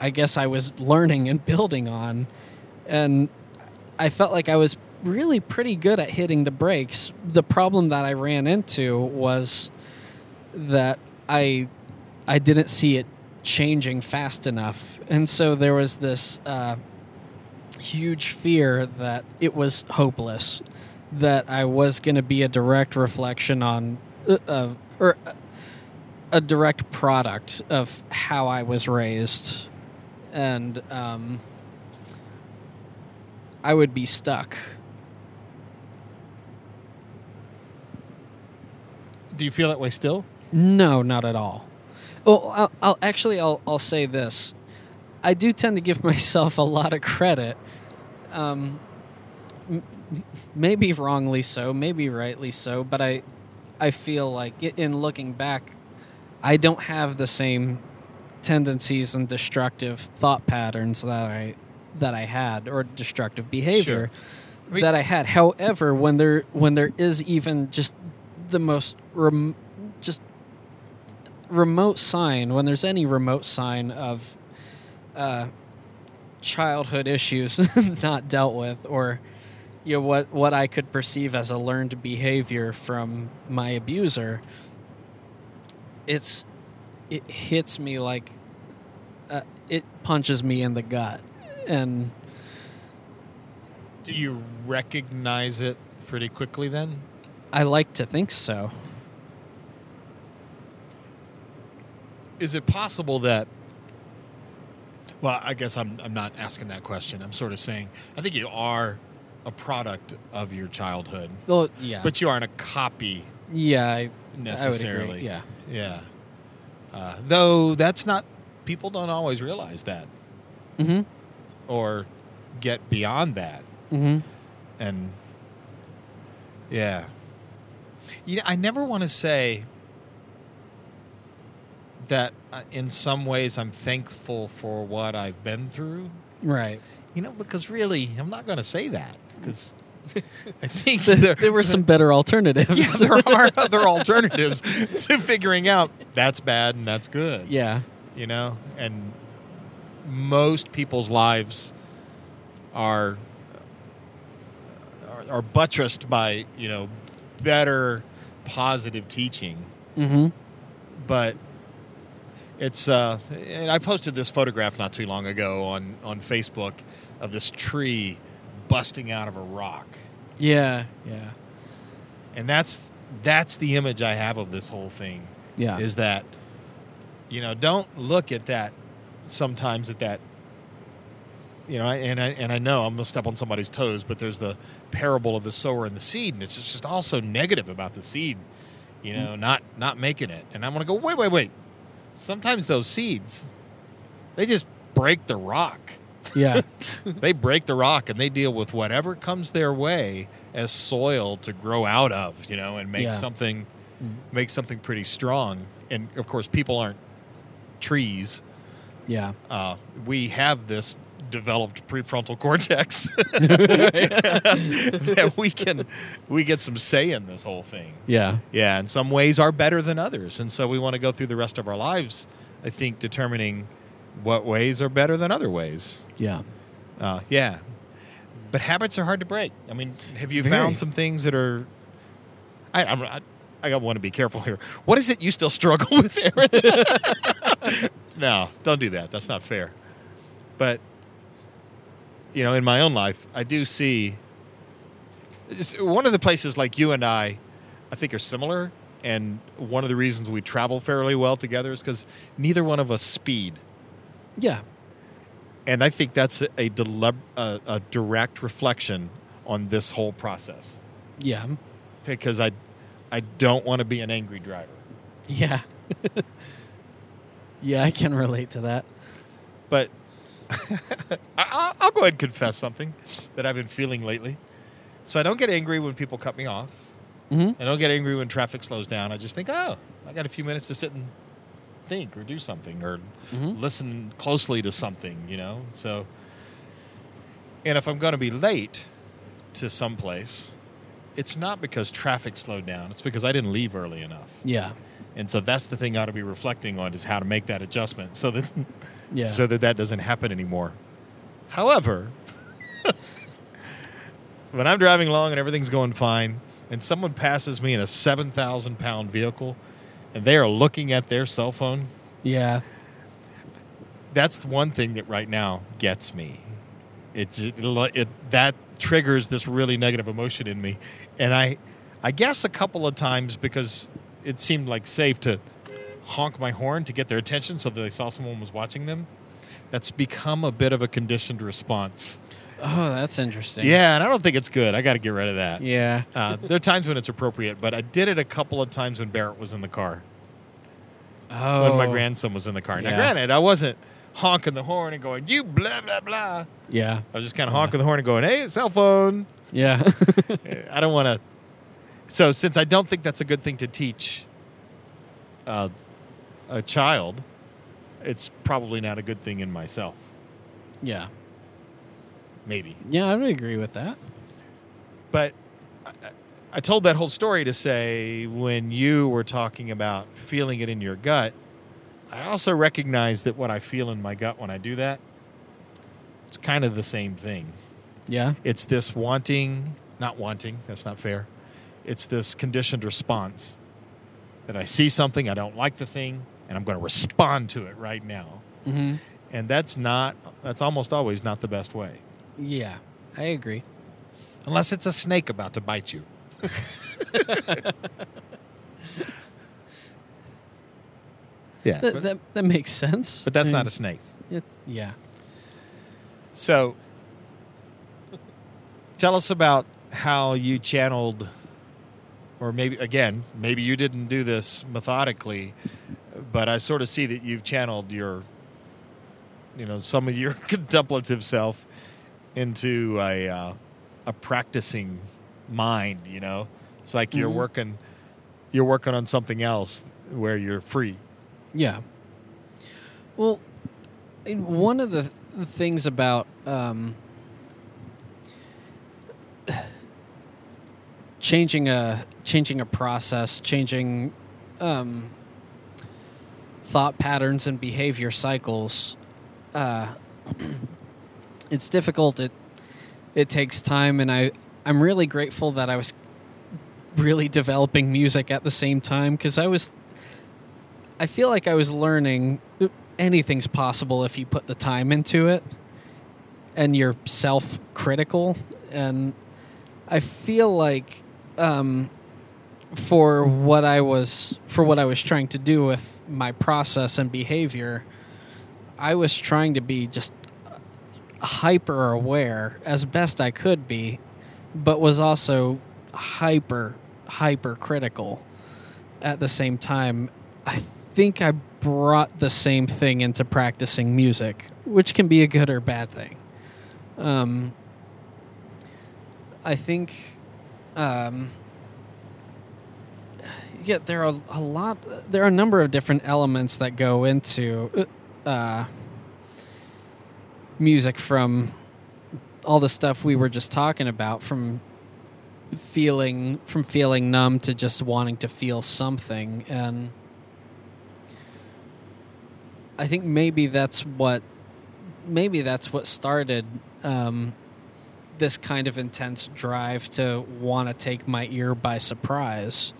I guess I was learning and building on. And I felt like I was really pretty good at hitting the brakes. The problem that I ran into was that I I didn't see it changing fast enough, and so there was this uh, huge fear that it was hopeless, that I was going to be a direct reflection on uh, uh, or a direct product of how I was raised, and um, I would be stuck. Do you feel that way still? No, not at all. Well, I'll, I'll actually I'll I'll say this. I do tend to give myself a lot of credit. Um, maybe wrongly so, maybe rightly so, but I I feel like in looking back, I don't have the same tendencies and destructive thought patterns that I that I had or destructive behavior I mean- that I had. However, when there when there is even just the most rem- just remote sign, when there's any remote sign of uh, childhood issues not dealt with, or you know what what I could perceive as a learned behavior from my abuser, it's it hits me like uh, it punches me in the gut, and Do you recognize it pretty quickly then? I like to think so. Is it possible that? Well, I guess I'm I'm not asking that question. I'm sort of saying I think you are a product of your childhood, Well, yeah, but you aren't a copy yeah, I, I would necessarily. agree. Yeah, Yeah. Uh, though that's not. People don't always realize that mm-hmm. or get beyond that. Mm-hmm. and yeah you know, i never want to say that uh, in some ways i'm thankful for what i've been through Right. you know because really i'm not going to say that because i think There, there, were some better alternatives. yeah, there are other alternatives to figuring out that's bad and that's good yeah. you know and most people's lives are are, are buttressed by you know better positive teaching Mm-hmm. but it's uh and i posted this photograph not too long ago on on facebook of this tree busting out of a rock Yeah. Yeah. and that's that's the image i have of this whole thing Yeah. is that you know don't look at that sometimes at that you know and I and I know I'm gonna step on somebody's toes but there's the parable of the sower and the seed and it's just also negative about the seed you know mm. not not making it and I'm gonna go wait wait wait sometimes those seeds they just break the rock yeah. they break the rock and they deal with whatever comes their way as soil to grow out of, you know, and make Yeah. something Mm. make something pretty strong. And of course, people aren't trees. Yeah. Uh, we have this developed prefrontal cortex that we can we get some say in this whole thing. Yeah. Yeah, and some ways are better than others, and so we want to go through the rest of our lives, I think, determining what ways are better than other ways. Yeah. Uh, yeah, but habits are hard to break. I mean, have you Very. found some things that are? I I'm, I, I want to be careful here. What is it you still struggle with, Aaron? no, don't do that. That's not fair. But you know, in my own life, I do see one of the places like you and I, I think are similar, and one of the reasons we travel fairly well together is because neither one of us speed Yeah. and I think that's a, delib- a, a direct reflection on this whole process Yeah. because I I don't want to be an angry driver. Yeah. yeah, I can relate to that. But I, I'll, I'll go ahead and confess something that I've been feeling lately. So I don't get angry when people cut me off. Mm-hmm. I don't get angry when traffic slows down. I just think, oh, I got a few minutes to sit and think or do something or Mhm. listen closely to something, you know? So, and if I'm going to be late to someplace, it's not because traffic slowed down. It's because I didn't leave early enough. Yeah. And so that's the thing I ought to be reflecting on is how to make that adjustment so that Yeah. so that that doesn't happen anymore. However, when I'm driving along and everything's going fine, and someone passes me in a seven thousand pound vehicle, and they are looking at their cell phone, Yeah. that's the one thing that right now gets me. It's it, it that triggers this really negative emotion in me, and I, I guess a couple of times because it seemed like safe to honk my horn to get their attention so that they saw someone was watching them. That's become a bit of a conditioned response. Oh, that's interesting. Yeah, and I don't think it's good. I got to get rid of that. Yeah. Uh, there are times when it's appropriate, but I did it a couple of times when Barrett was in the car, Oh. when my grandson was in the car. Now, granted, I wasn't honking the horn and going, "You blah blah blah." Yeah. I was just kind of honking the horn and going, "Hey, cell phone." Yeah. I don't want to. So, since I don't think that's a good thing to teach uh, a child, it's probably not a good thing in myself. yeah. Maybe, Yeah, I would agree with that. but I, I told that whole story to say when you were talking about feeling it in your gut, I also recognize that what I feel in my gut when I do that, it's kind of the same thing. Yeah. It's this wanting, not wanting, that's not fair. It's this conditioned response that I see something, I don't like the thing, and I'm going to respond to it right now. hmm And that's not, that's almost always not the best way. Yeah. I agree. Unless it's a snake about to bite you. yeah. That, that, that makes sense. but that's I not a snake. it- yeah. So, tell us about how you channeled, or maybe, again, maybe you didn't do this methodically, but I sort of see that you've channeled your, you know, some of your contemplative self into a, uh, a practicing mind, you know? It's like you're Mhm. working, you're working on something else where you're free. Yeah. Well, one of the th- things about um, changing a changing a process, changing um, thought patterns and behavior cycles, uh, it's difficult. It it takes time, and I I'm really grateful that I was really developing music at the same time because I was I feel like I was learning anything's possible if you put the time into it and you're self critical. And I feel like um, for what I was for what I was trying to do with my process and behavior, I was trying to be just hyper aware as best I could be, but was also hyper hyper critical at the same time. I think I brought the same thing into practicing music, which can be a good or bad thing. Um, I think, um, yeah, there are a lot. There are a number of different elements that go into uh, music from all the stuff we were just talking about, from feeling from feeling numb to just wanting to feel something. And I think maybe that's what maybe that's what started um, this kind of intense drive to want to take my ear by surprise,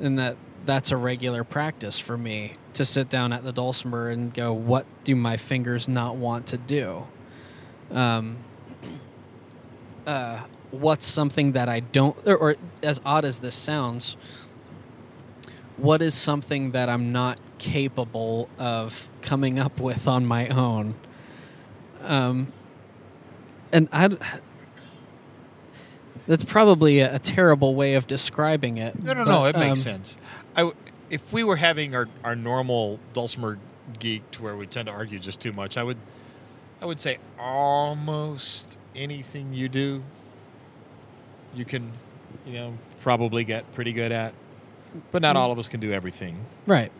and that that's a regular practice for me to sit down at the dulcimer and go, "What do my fingers not want to do?" Um, uh, what's something that I don't, or, or as odd as this sounds, what is something that I'm not capable of coming up with on my own? Um, and I, that's probably a, a terrible way of describing it. No, no, but, no. It makes um, sense. I w if we were having our, our normal dulcimer geek, to where we tend to argue just too much, I would, I would say almost anything you do, you can, you know, probably get pretty good at. But not all of us can do everything. Right,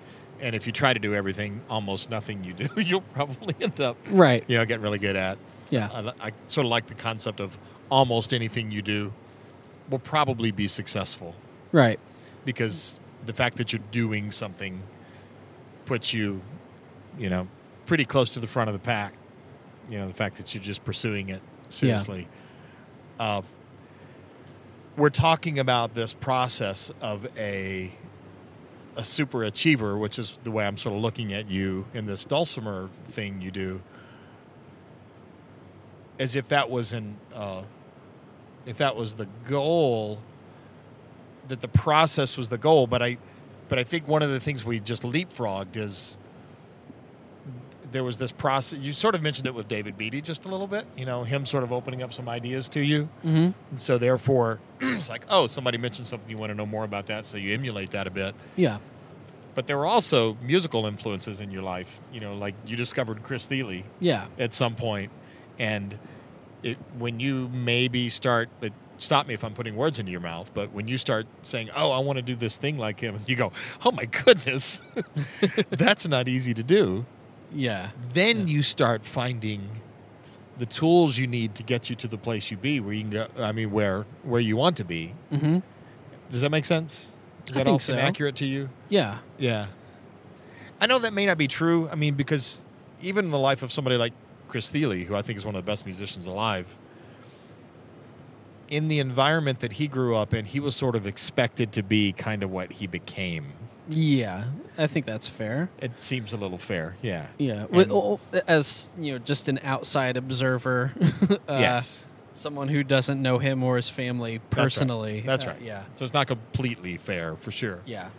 And if you try to do everything, almost nothing you do, you'll probably end up, right, you know, getting really good at. yeah, I, I sort of like the concept of almost anything you do will probably be successful right, because the fact that you're doing something puts you, you know, pretty close to the front of the pack. You know, the fact that you're just pursuing it seriously. Uh, we're talking about this process of a a super achiever, which is the way I'm sort of looking at you in this dulcimer thing you do, as if that was an uh, if that was the goal, that the process was the goal. But I, but I think one of the things we just leapfrogged is there was this process. You sort of mentioned it with David Beatty just a little bit. You know, him sort of opening up some ideas to you, Mm-hmm. and so therefore it's like, oh, somebody mentioned something you want to know more about that, so you emulate that a bit. Yeah. But there were also musical influences in your life. You know, like you discovered Chris Thile Yeah. at some point, and it, when you maybe start, but stop me if I'm putting words into your mouth, but when you start saying, "Oh, I want to do this thing like him," you go, "Oh my goodness, that's not easy to do." Yeah. Then you start finding the tools you need to get you to the place you be, where you can go. I mean, where where you want to be. Mm-hmm. Does that make sense? Does I that all seem so. accurate to you? Yeah. Yeah. I know that may not be true. I mean, because even in the life of somebody like Chris Thile, who I think is one of the best musicians alive, in the environment that he grew up in, he was sort of expected to be kind of what he became. Yeah. I think that's fair. It seems a little fair. Yeah. Yeah. With, oh, as you know, just an outside observer. uh, yes. Someone who doesn't know him or his family That's right. personally. That's Uh, right. Yeah. So it's not completely fair for sure. Yeah.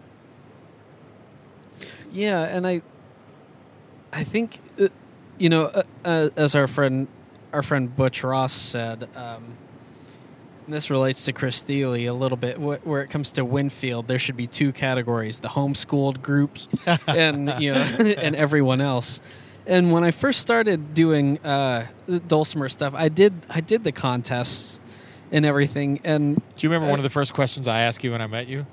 Yeah, and I, I think, uh, you know, uh, uh, as our friend, our friend Butch Ross said, um, and this relates to Chris Thile a little bit. Wh- where it comes to Winfield, there should be two categories: the homeschooled groups, and you know, and everyone else. And when I first started doing uh, dulcimer stuff, I did I did the contests and everything, and Do you remember one of the first questions I asked you when I met you?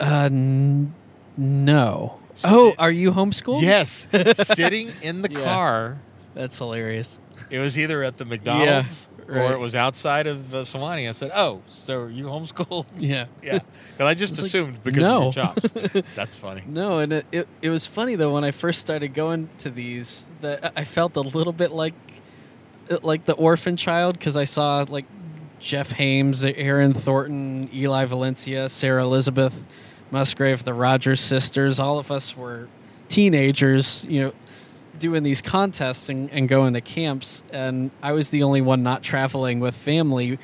Uh, n- no. Oh, are you homeschooled? Yes. Sitting in the Yeah. car. That's hilarious. It was either at the McDonald's right. or it was outside of uh, Sewanee. I said, "Oh, so are you homeschooled?" Yeah. Yeah, because I just It's like, assumed because no. of your chops. That's funny. No, and it, it it was funny though when I first started going to these that I felt a little bit like like the orphan child because I saw like Jeff Hames, Aaron Thornton, Eli Valencia, Sarah Elizabeth Musgrave, the Rogers sisters. All of us were teenagers, you know, doing these contests and, and going to camps, and I was the only one not traveling with family.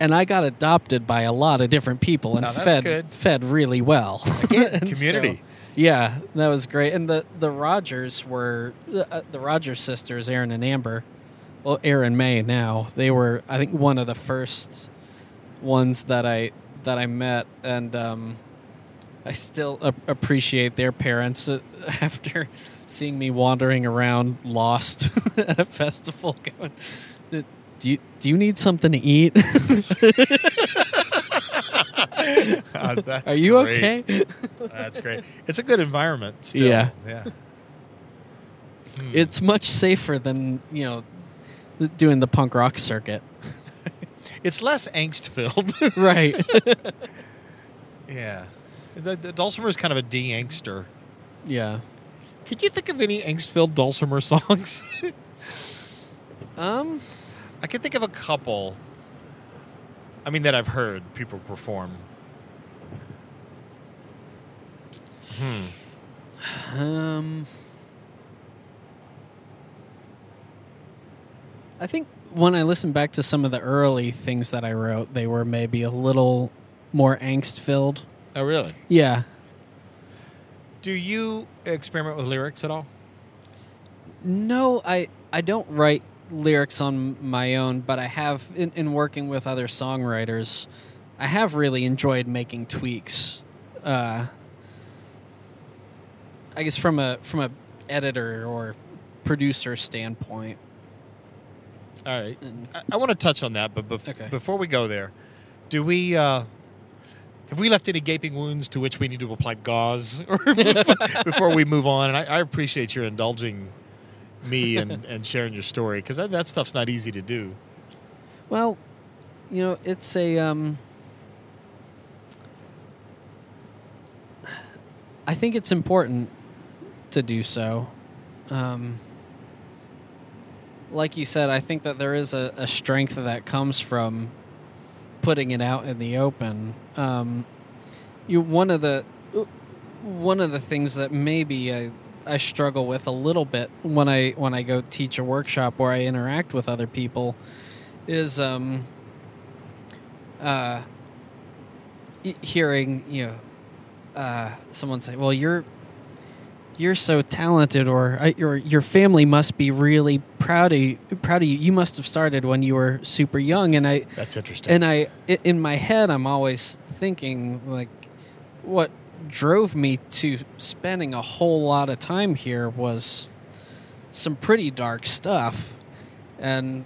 And I got adopted by a lot of different people and that's fed good. fed really well. Again, And so- community. yeah, that was great. And the the Rogers were uh, the Rogers sisters, Aaron and Amber. Well, Aaron May now. They were I think one of the first ones that I that I met and um I still a- appreciate their parents uh, after seeing me wandering around lost at a festival going do you, do you need something to eat? Uh, that's Are you great. okay? That's great. It's a good environment. Still. Yeah. yeah. Hmm. It's much safer than, you know, doing the punk rock circuit. it's less angst filled. right. yeah, dulcimer is kind of a de-angster. yeah. Can you think of any angst-filled dulcimer songs? Um. I can think of a couple. I mean, that I've heard people perform. Hmm. Um. I think when I listen back to some of the early things that I wrote, they were maybe a little more angst filled. Oh, really? Yeah. Do you experiment with lyrics at all? No, I I don't write lyrics on my own, but I have in, in working with other songwriters, I have really enjoyed making tweaks. Uh, I guess from a from a editor or producer standpoint. All right. And I, I want to touch on that, but bef- Okay. before we go there, do we uh, have we left any gaping wounds to which we need to apply gauze before we move on? And I, I appreciate your indulging me and, and sharing your story because that, that stuff's not easy to do. Well, you know, it's a. Um, I think it's important to do so. Um, like you said, I think that there is a, a strength that comes from putting it out in the open. Um, you one of the one of the things that maybe I I struggle with a little bit when I when I go teach a workshop where I interact with other people is um uh hearing you know uh someone say well you're you're so talented or your your family must be really proud of you, proud of you you must have started when you were super young and I That's interesting. and i- in my head I'm always thinking like what drove me to spending a whole lot of time here was some pretty dark stuff. And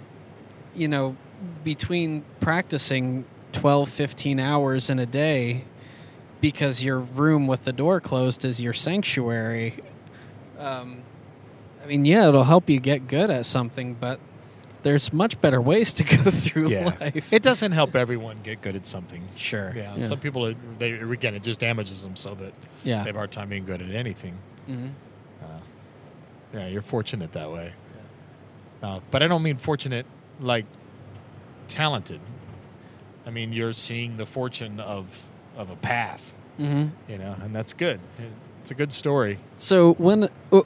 you know between practicing 12 15 hours in a day because your room with the door closed is your sanctuary um, i mean yeah it'll help you get good at something but there's much better ways to go through yeah, life it doesn't help everyone get good at something. sure Yeah, some people they again it just damages them so that yeah they have a hard time being good at anything. Mhm. Uh, yeah, you're fortunate that way. Uh, but I don't mean fortunate like talented. I mean you're seeing the fortune of of a path, Mhm. you know, and that's good. It's a good story. So when uh,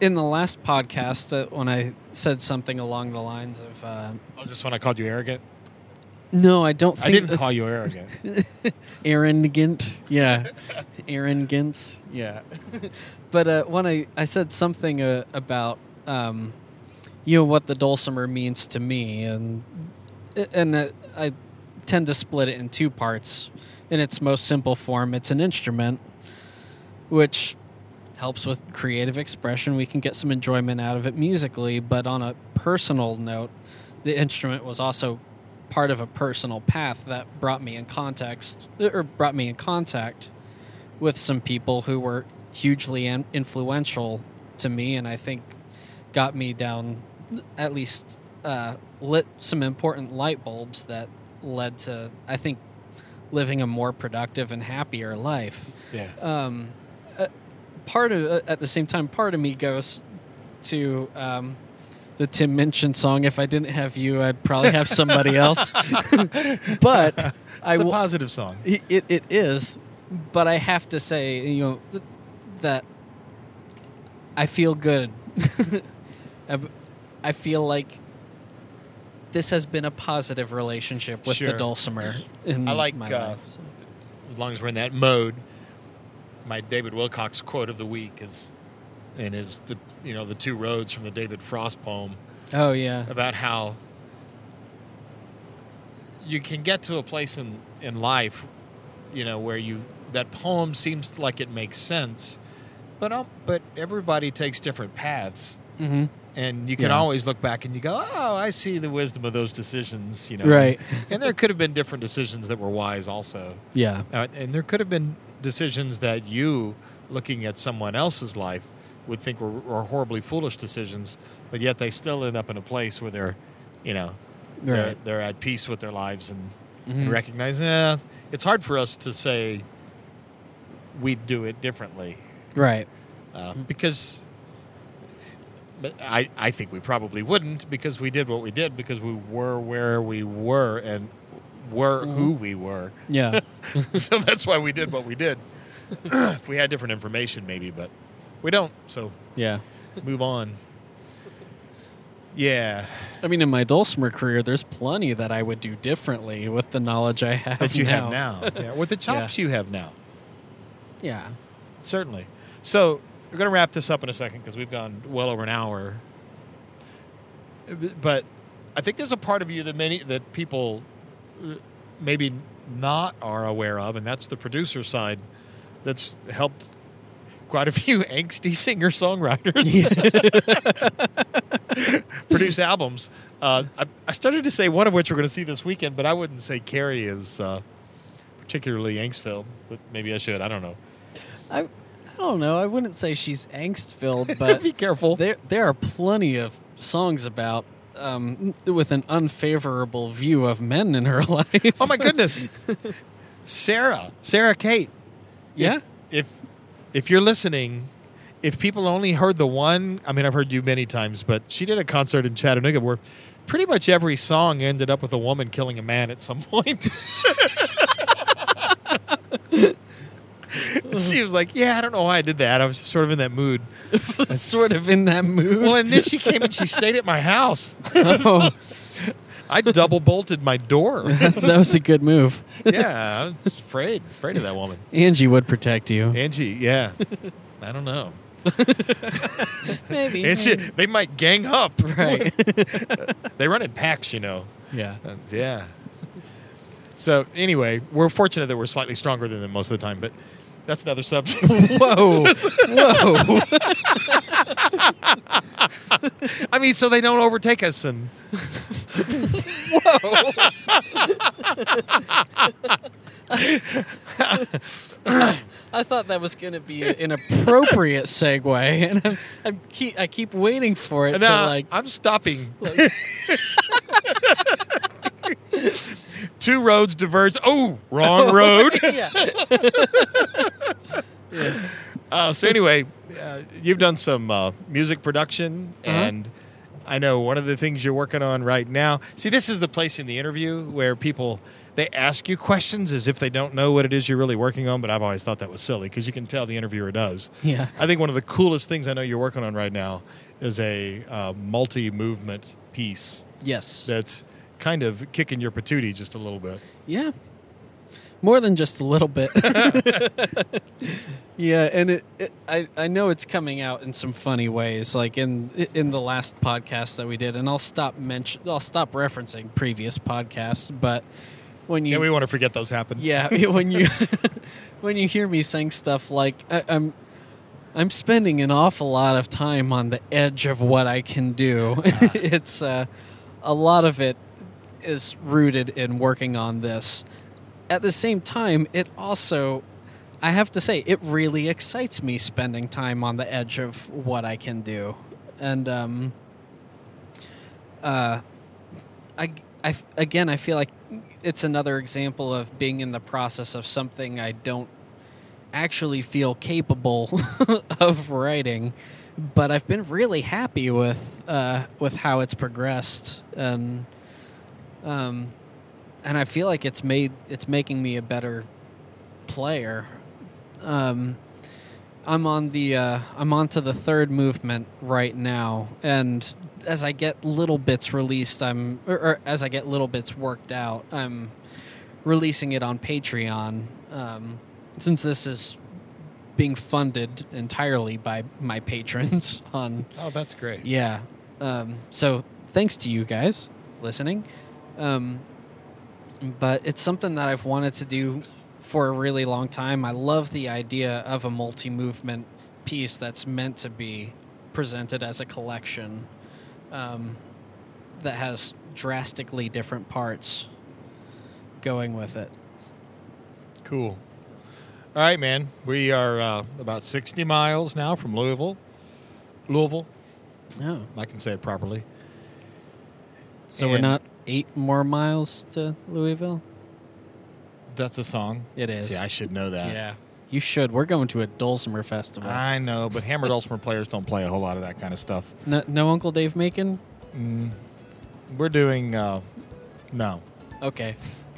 in the last podcast, uh, when I said something along the lines of, uh, Was this when I called you arrogant? "No, I don't think I didn't call you arrogant. arrogant," yeah, Aaron arrogance, yeah. but uh, when I I said something uh, about um, you know what the dulcimer means to me, and and uh, I tend to split it in two parts. In its most simple form, it's an instrument, which helps with creative expression. We can get some enjoyment out of it musically, but on a personal note, the instrument was also part of a personal path that brought me in context or brought me in contact with some people who were hugely in- influential to me and I think got me down at least uh, lit some important light bulbs that led to I think living a more productive and happier life Yeah. um, part of uh, at the same time part of me goes to um, the Tim Minchin song. If I didn't have you, I'd probably have somebody else. but I It's a positive song. It, it is, but I have to say, you know, th- that I feel good. I- I feel like this has been a positive relationship with Sure. the dulcimer. In I like, my uh, life, so. as long as we're in that mode, my David Wilcox quote of the week is, and is the you know the two roads from the David Frost poem Oh yeah, about how you can get to a place in in life, you know, where you that poem seems like it makes sense, but um, but everybody takes different paths. hmm And you can Yeah. always look back and you go, "Oh, I see the wisdom of those decisions." You know, Right. And there could have been different decisions that were wise, also. yeah. Uh, and there could have been decisions that you, looking at someone else's life, would think were, were horribly foolish decisions, but yet they still end up in a place where they're, you know, they're, Right. they're at peace with their lives and, Mhm. and recognize, eh, it's hard for us to say we'd do it differently Right. uh, because. But I, I think we probably wouldn't because we did what we did because we were where we were and were mm-hmm. who we were. Yeah. so that's why we did what we did. if we had different information, maybe, but we don't. So yeah. move on. Yeah, I mean, in my dulcimer career, there's plenty that I would do differently with the knowledge I have that you now. have now. Yeah, with the chops you have now, Yeah. certainly. So we're going to wrap this up in a second because we've gone well over an hour. But I think there's a part of you that many that people maybe not are aware of, and that's the producer side. That's helped quite a few angsty singer songwriters produce albums. Uh, I, I started to say one of which we're going to see this weekend, but I wouldn't say Carrie is uh, particularly angst filled. But maybe I should. I don't know. I, I don't know. I wouldn't say she's angst filled, but Be careful. there there are plenty of songs about um, with an unfavorable view of men in her life. Oh my goodness, Sarah, Sarah Kate. Yeah. If if you're listening, if people only heard the one, I mean, I've heard you many times, but she did a concert in Chattanooga where pretty much every song ended up with a woman killing a man at some point. she was like, "Yeah, I don't know why I did that. I was just sort of in that mood." sort of in that mood. Well, and then she came and she stayed at my house. oh, I double bolted my door. that, was a good move. yeah, I was afraid, afraid of that woman. Angie would protect you. Angie, yeah. I don't know. Maybe. And she, they might gang up. Right. they run in packs, you know. yeah. Uh, yeah. So anyway, we're fortunate that we're slightly stronger than them most of the time, but that's another subject. Whoa. Whoa. I mean, so they don't overtake us and Whoa. I thought that was going to be an appropriate segue, and I'm, I'm keep, I keep waiting for it to Nah, like. I'm stopping. Two roads diverge. Oh, wrong road. yeah. Uh, so anyway, uh, you've done some uh, music production, Uh-huh. and I know one of the things you're working on right now. See, this is the place in the interview where people they ask you questions as if they don't know what it is you're really working on. But I've always thought that was silly because you can tell the interviewer does. Yeah. I think one of the coolest things I know you're working on right now is a uh, multi-movement piece Yes. that's kind of kicking your patootie just a little bit. Yeah. More than just a little bit. yeah, and it, it I I know it's coming out in some funny ways like in in the last podcast that we did and I'll stop mention I'll stop referencing previous podcasts, but when you Yeah, we want to forget those happened. yeah, when you when you hear me saying stuff like I, I'm I'm spending an awful lot of time on the edge of what I can do. it's uh, a lot of it is rooted in working on this. At the same time, it also I have to say it really excites me spending time on the edge of what I can do. And um uh I, I again I feel like it's another example of being in the process of something I don't actually feel capable of writing, but I've been really happy with uh, with how it's progressed, and um, and I feel like it's made it's making me a better player. Um, I'm on the uh, I'm on to the third movement right now, and as I get little bits released, I'm or, or as I get little bits worked out, I'm releasing it on Patreon. Um, since this is being funded entirely by my patrons on Oh, that's great. yeah. Um, so thanks to you guys listening. Um, but it's something that I've wanted to do for a really long time. I love the idea of a multi movement piece that's meant to be presented as a collection um, that has drastically different parts going with it. Cool. All right, man. We are uh, about 60 miles now from Louisville. Louisville. Oh. I can say it properly. So we're not eight more miles to Louisville? That's a song. It is. See, I should know that. Yeah. You should. We're going to a Dulcimer festival. I know, but Hammer Dulcimer players don't play a whole lot of that kind of stuff. no, no Uncle Dave Macon? Mm, we're doing, uh, no. Okay.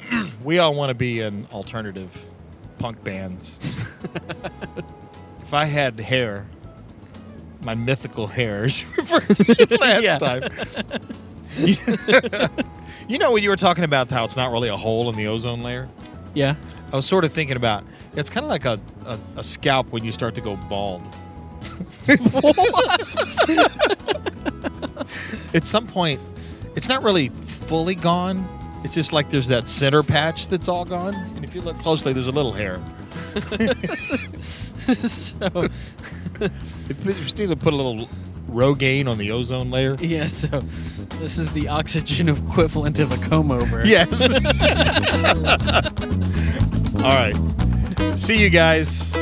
We all want to be in alternative punk bands. if I had hair, my mythical hair, as you referred to last Yeah. time. you know when you were talking about how it's not really a hole in the ozone layer? Yeah. I was sort of thinking about it's kind of like a, a, a scalp when you start to go bald. At some point, it's not really fully gone. It's just like there's that center patch that's all gone. And if you look closely, there's a little hair. so, If you to put a little Rogaine on the ozone layer. yeah, so this is the oxygen equivalent of a comb over. Yes. all right. See you guys.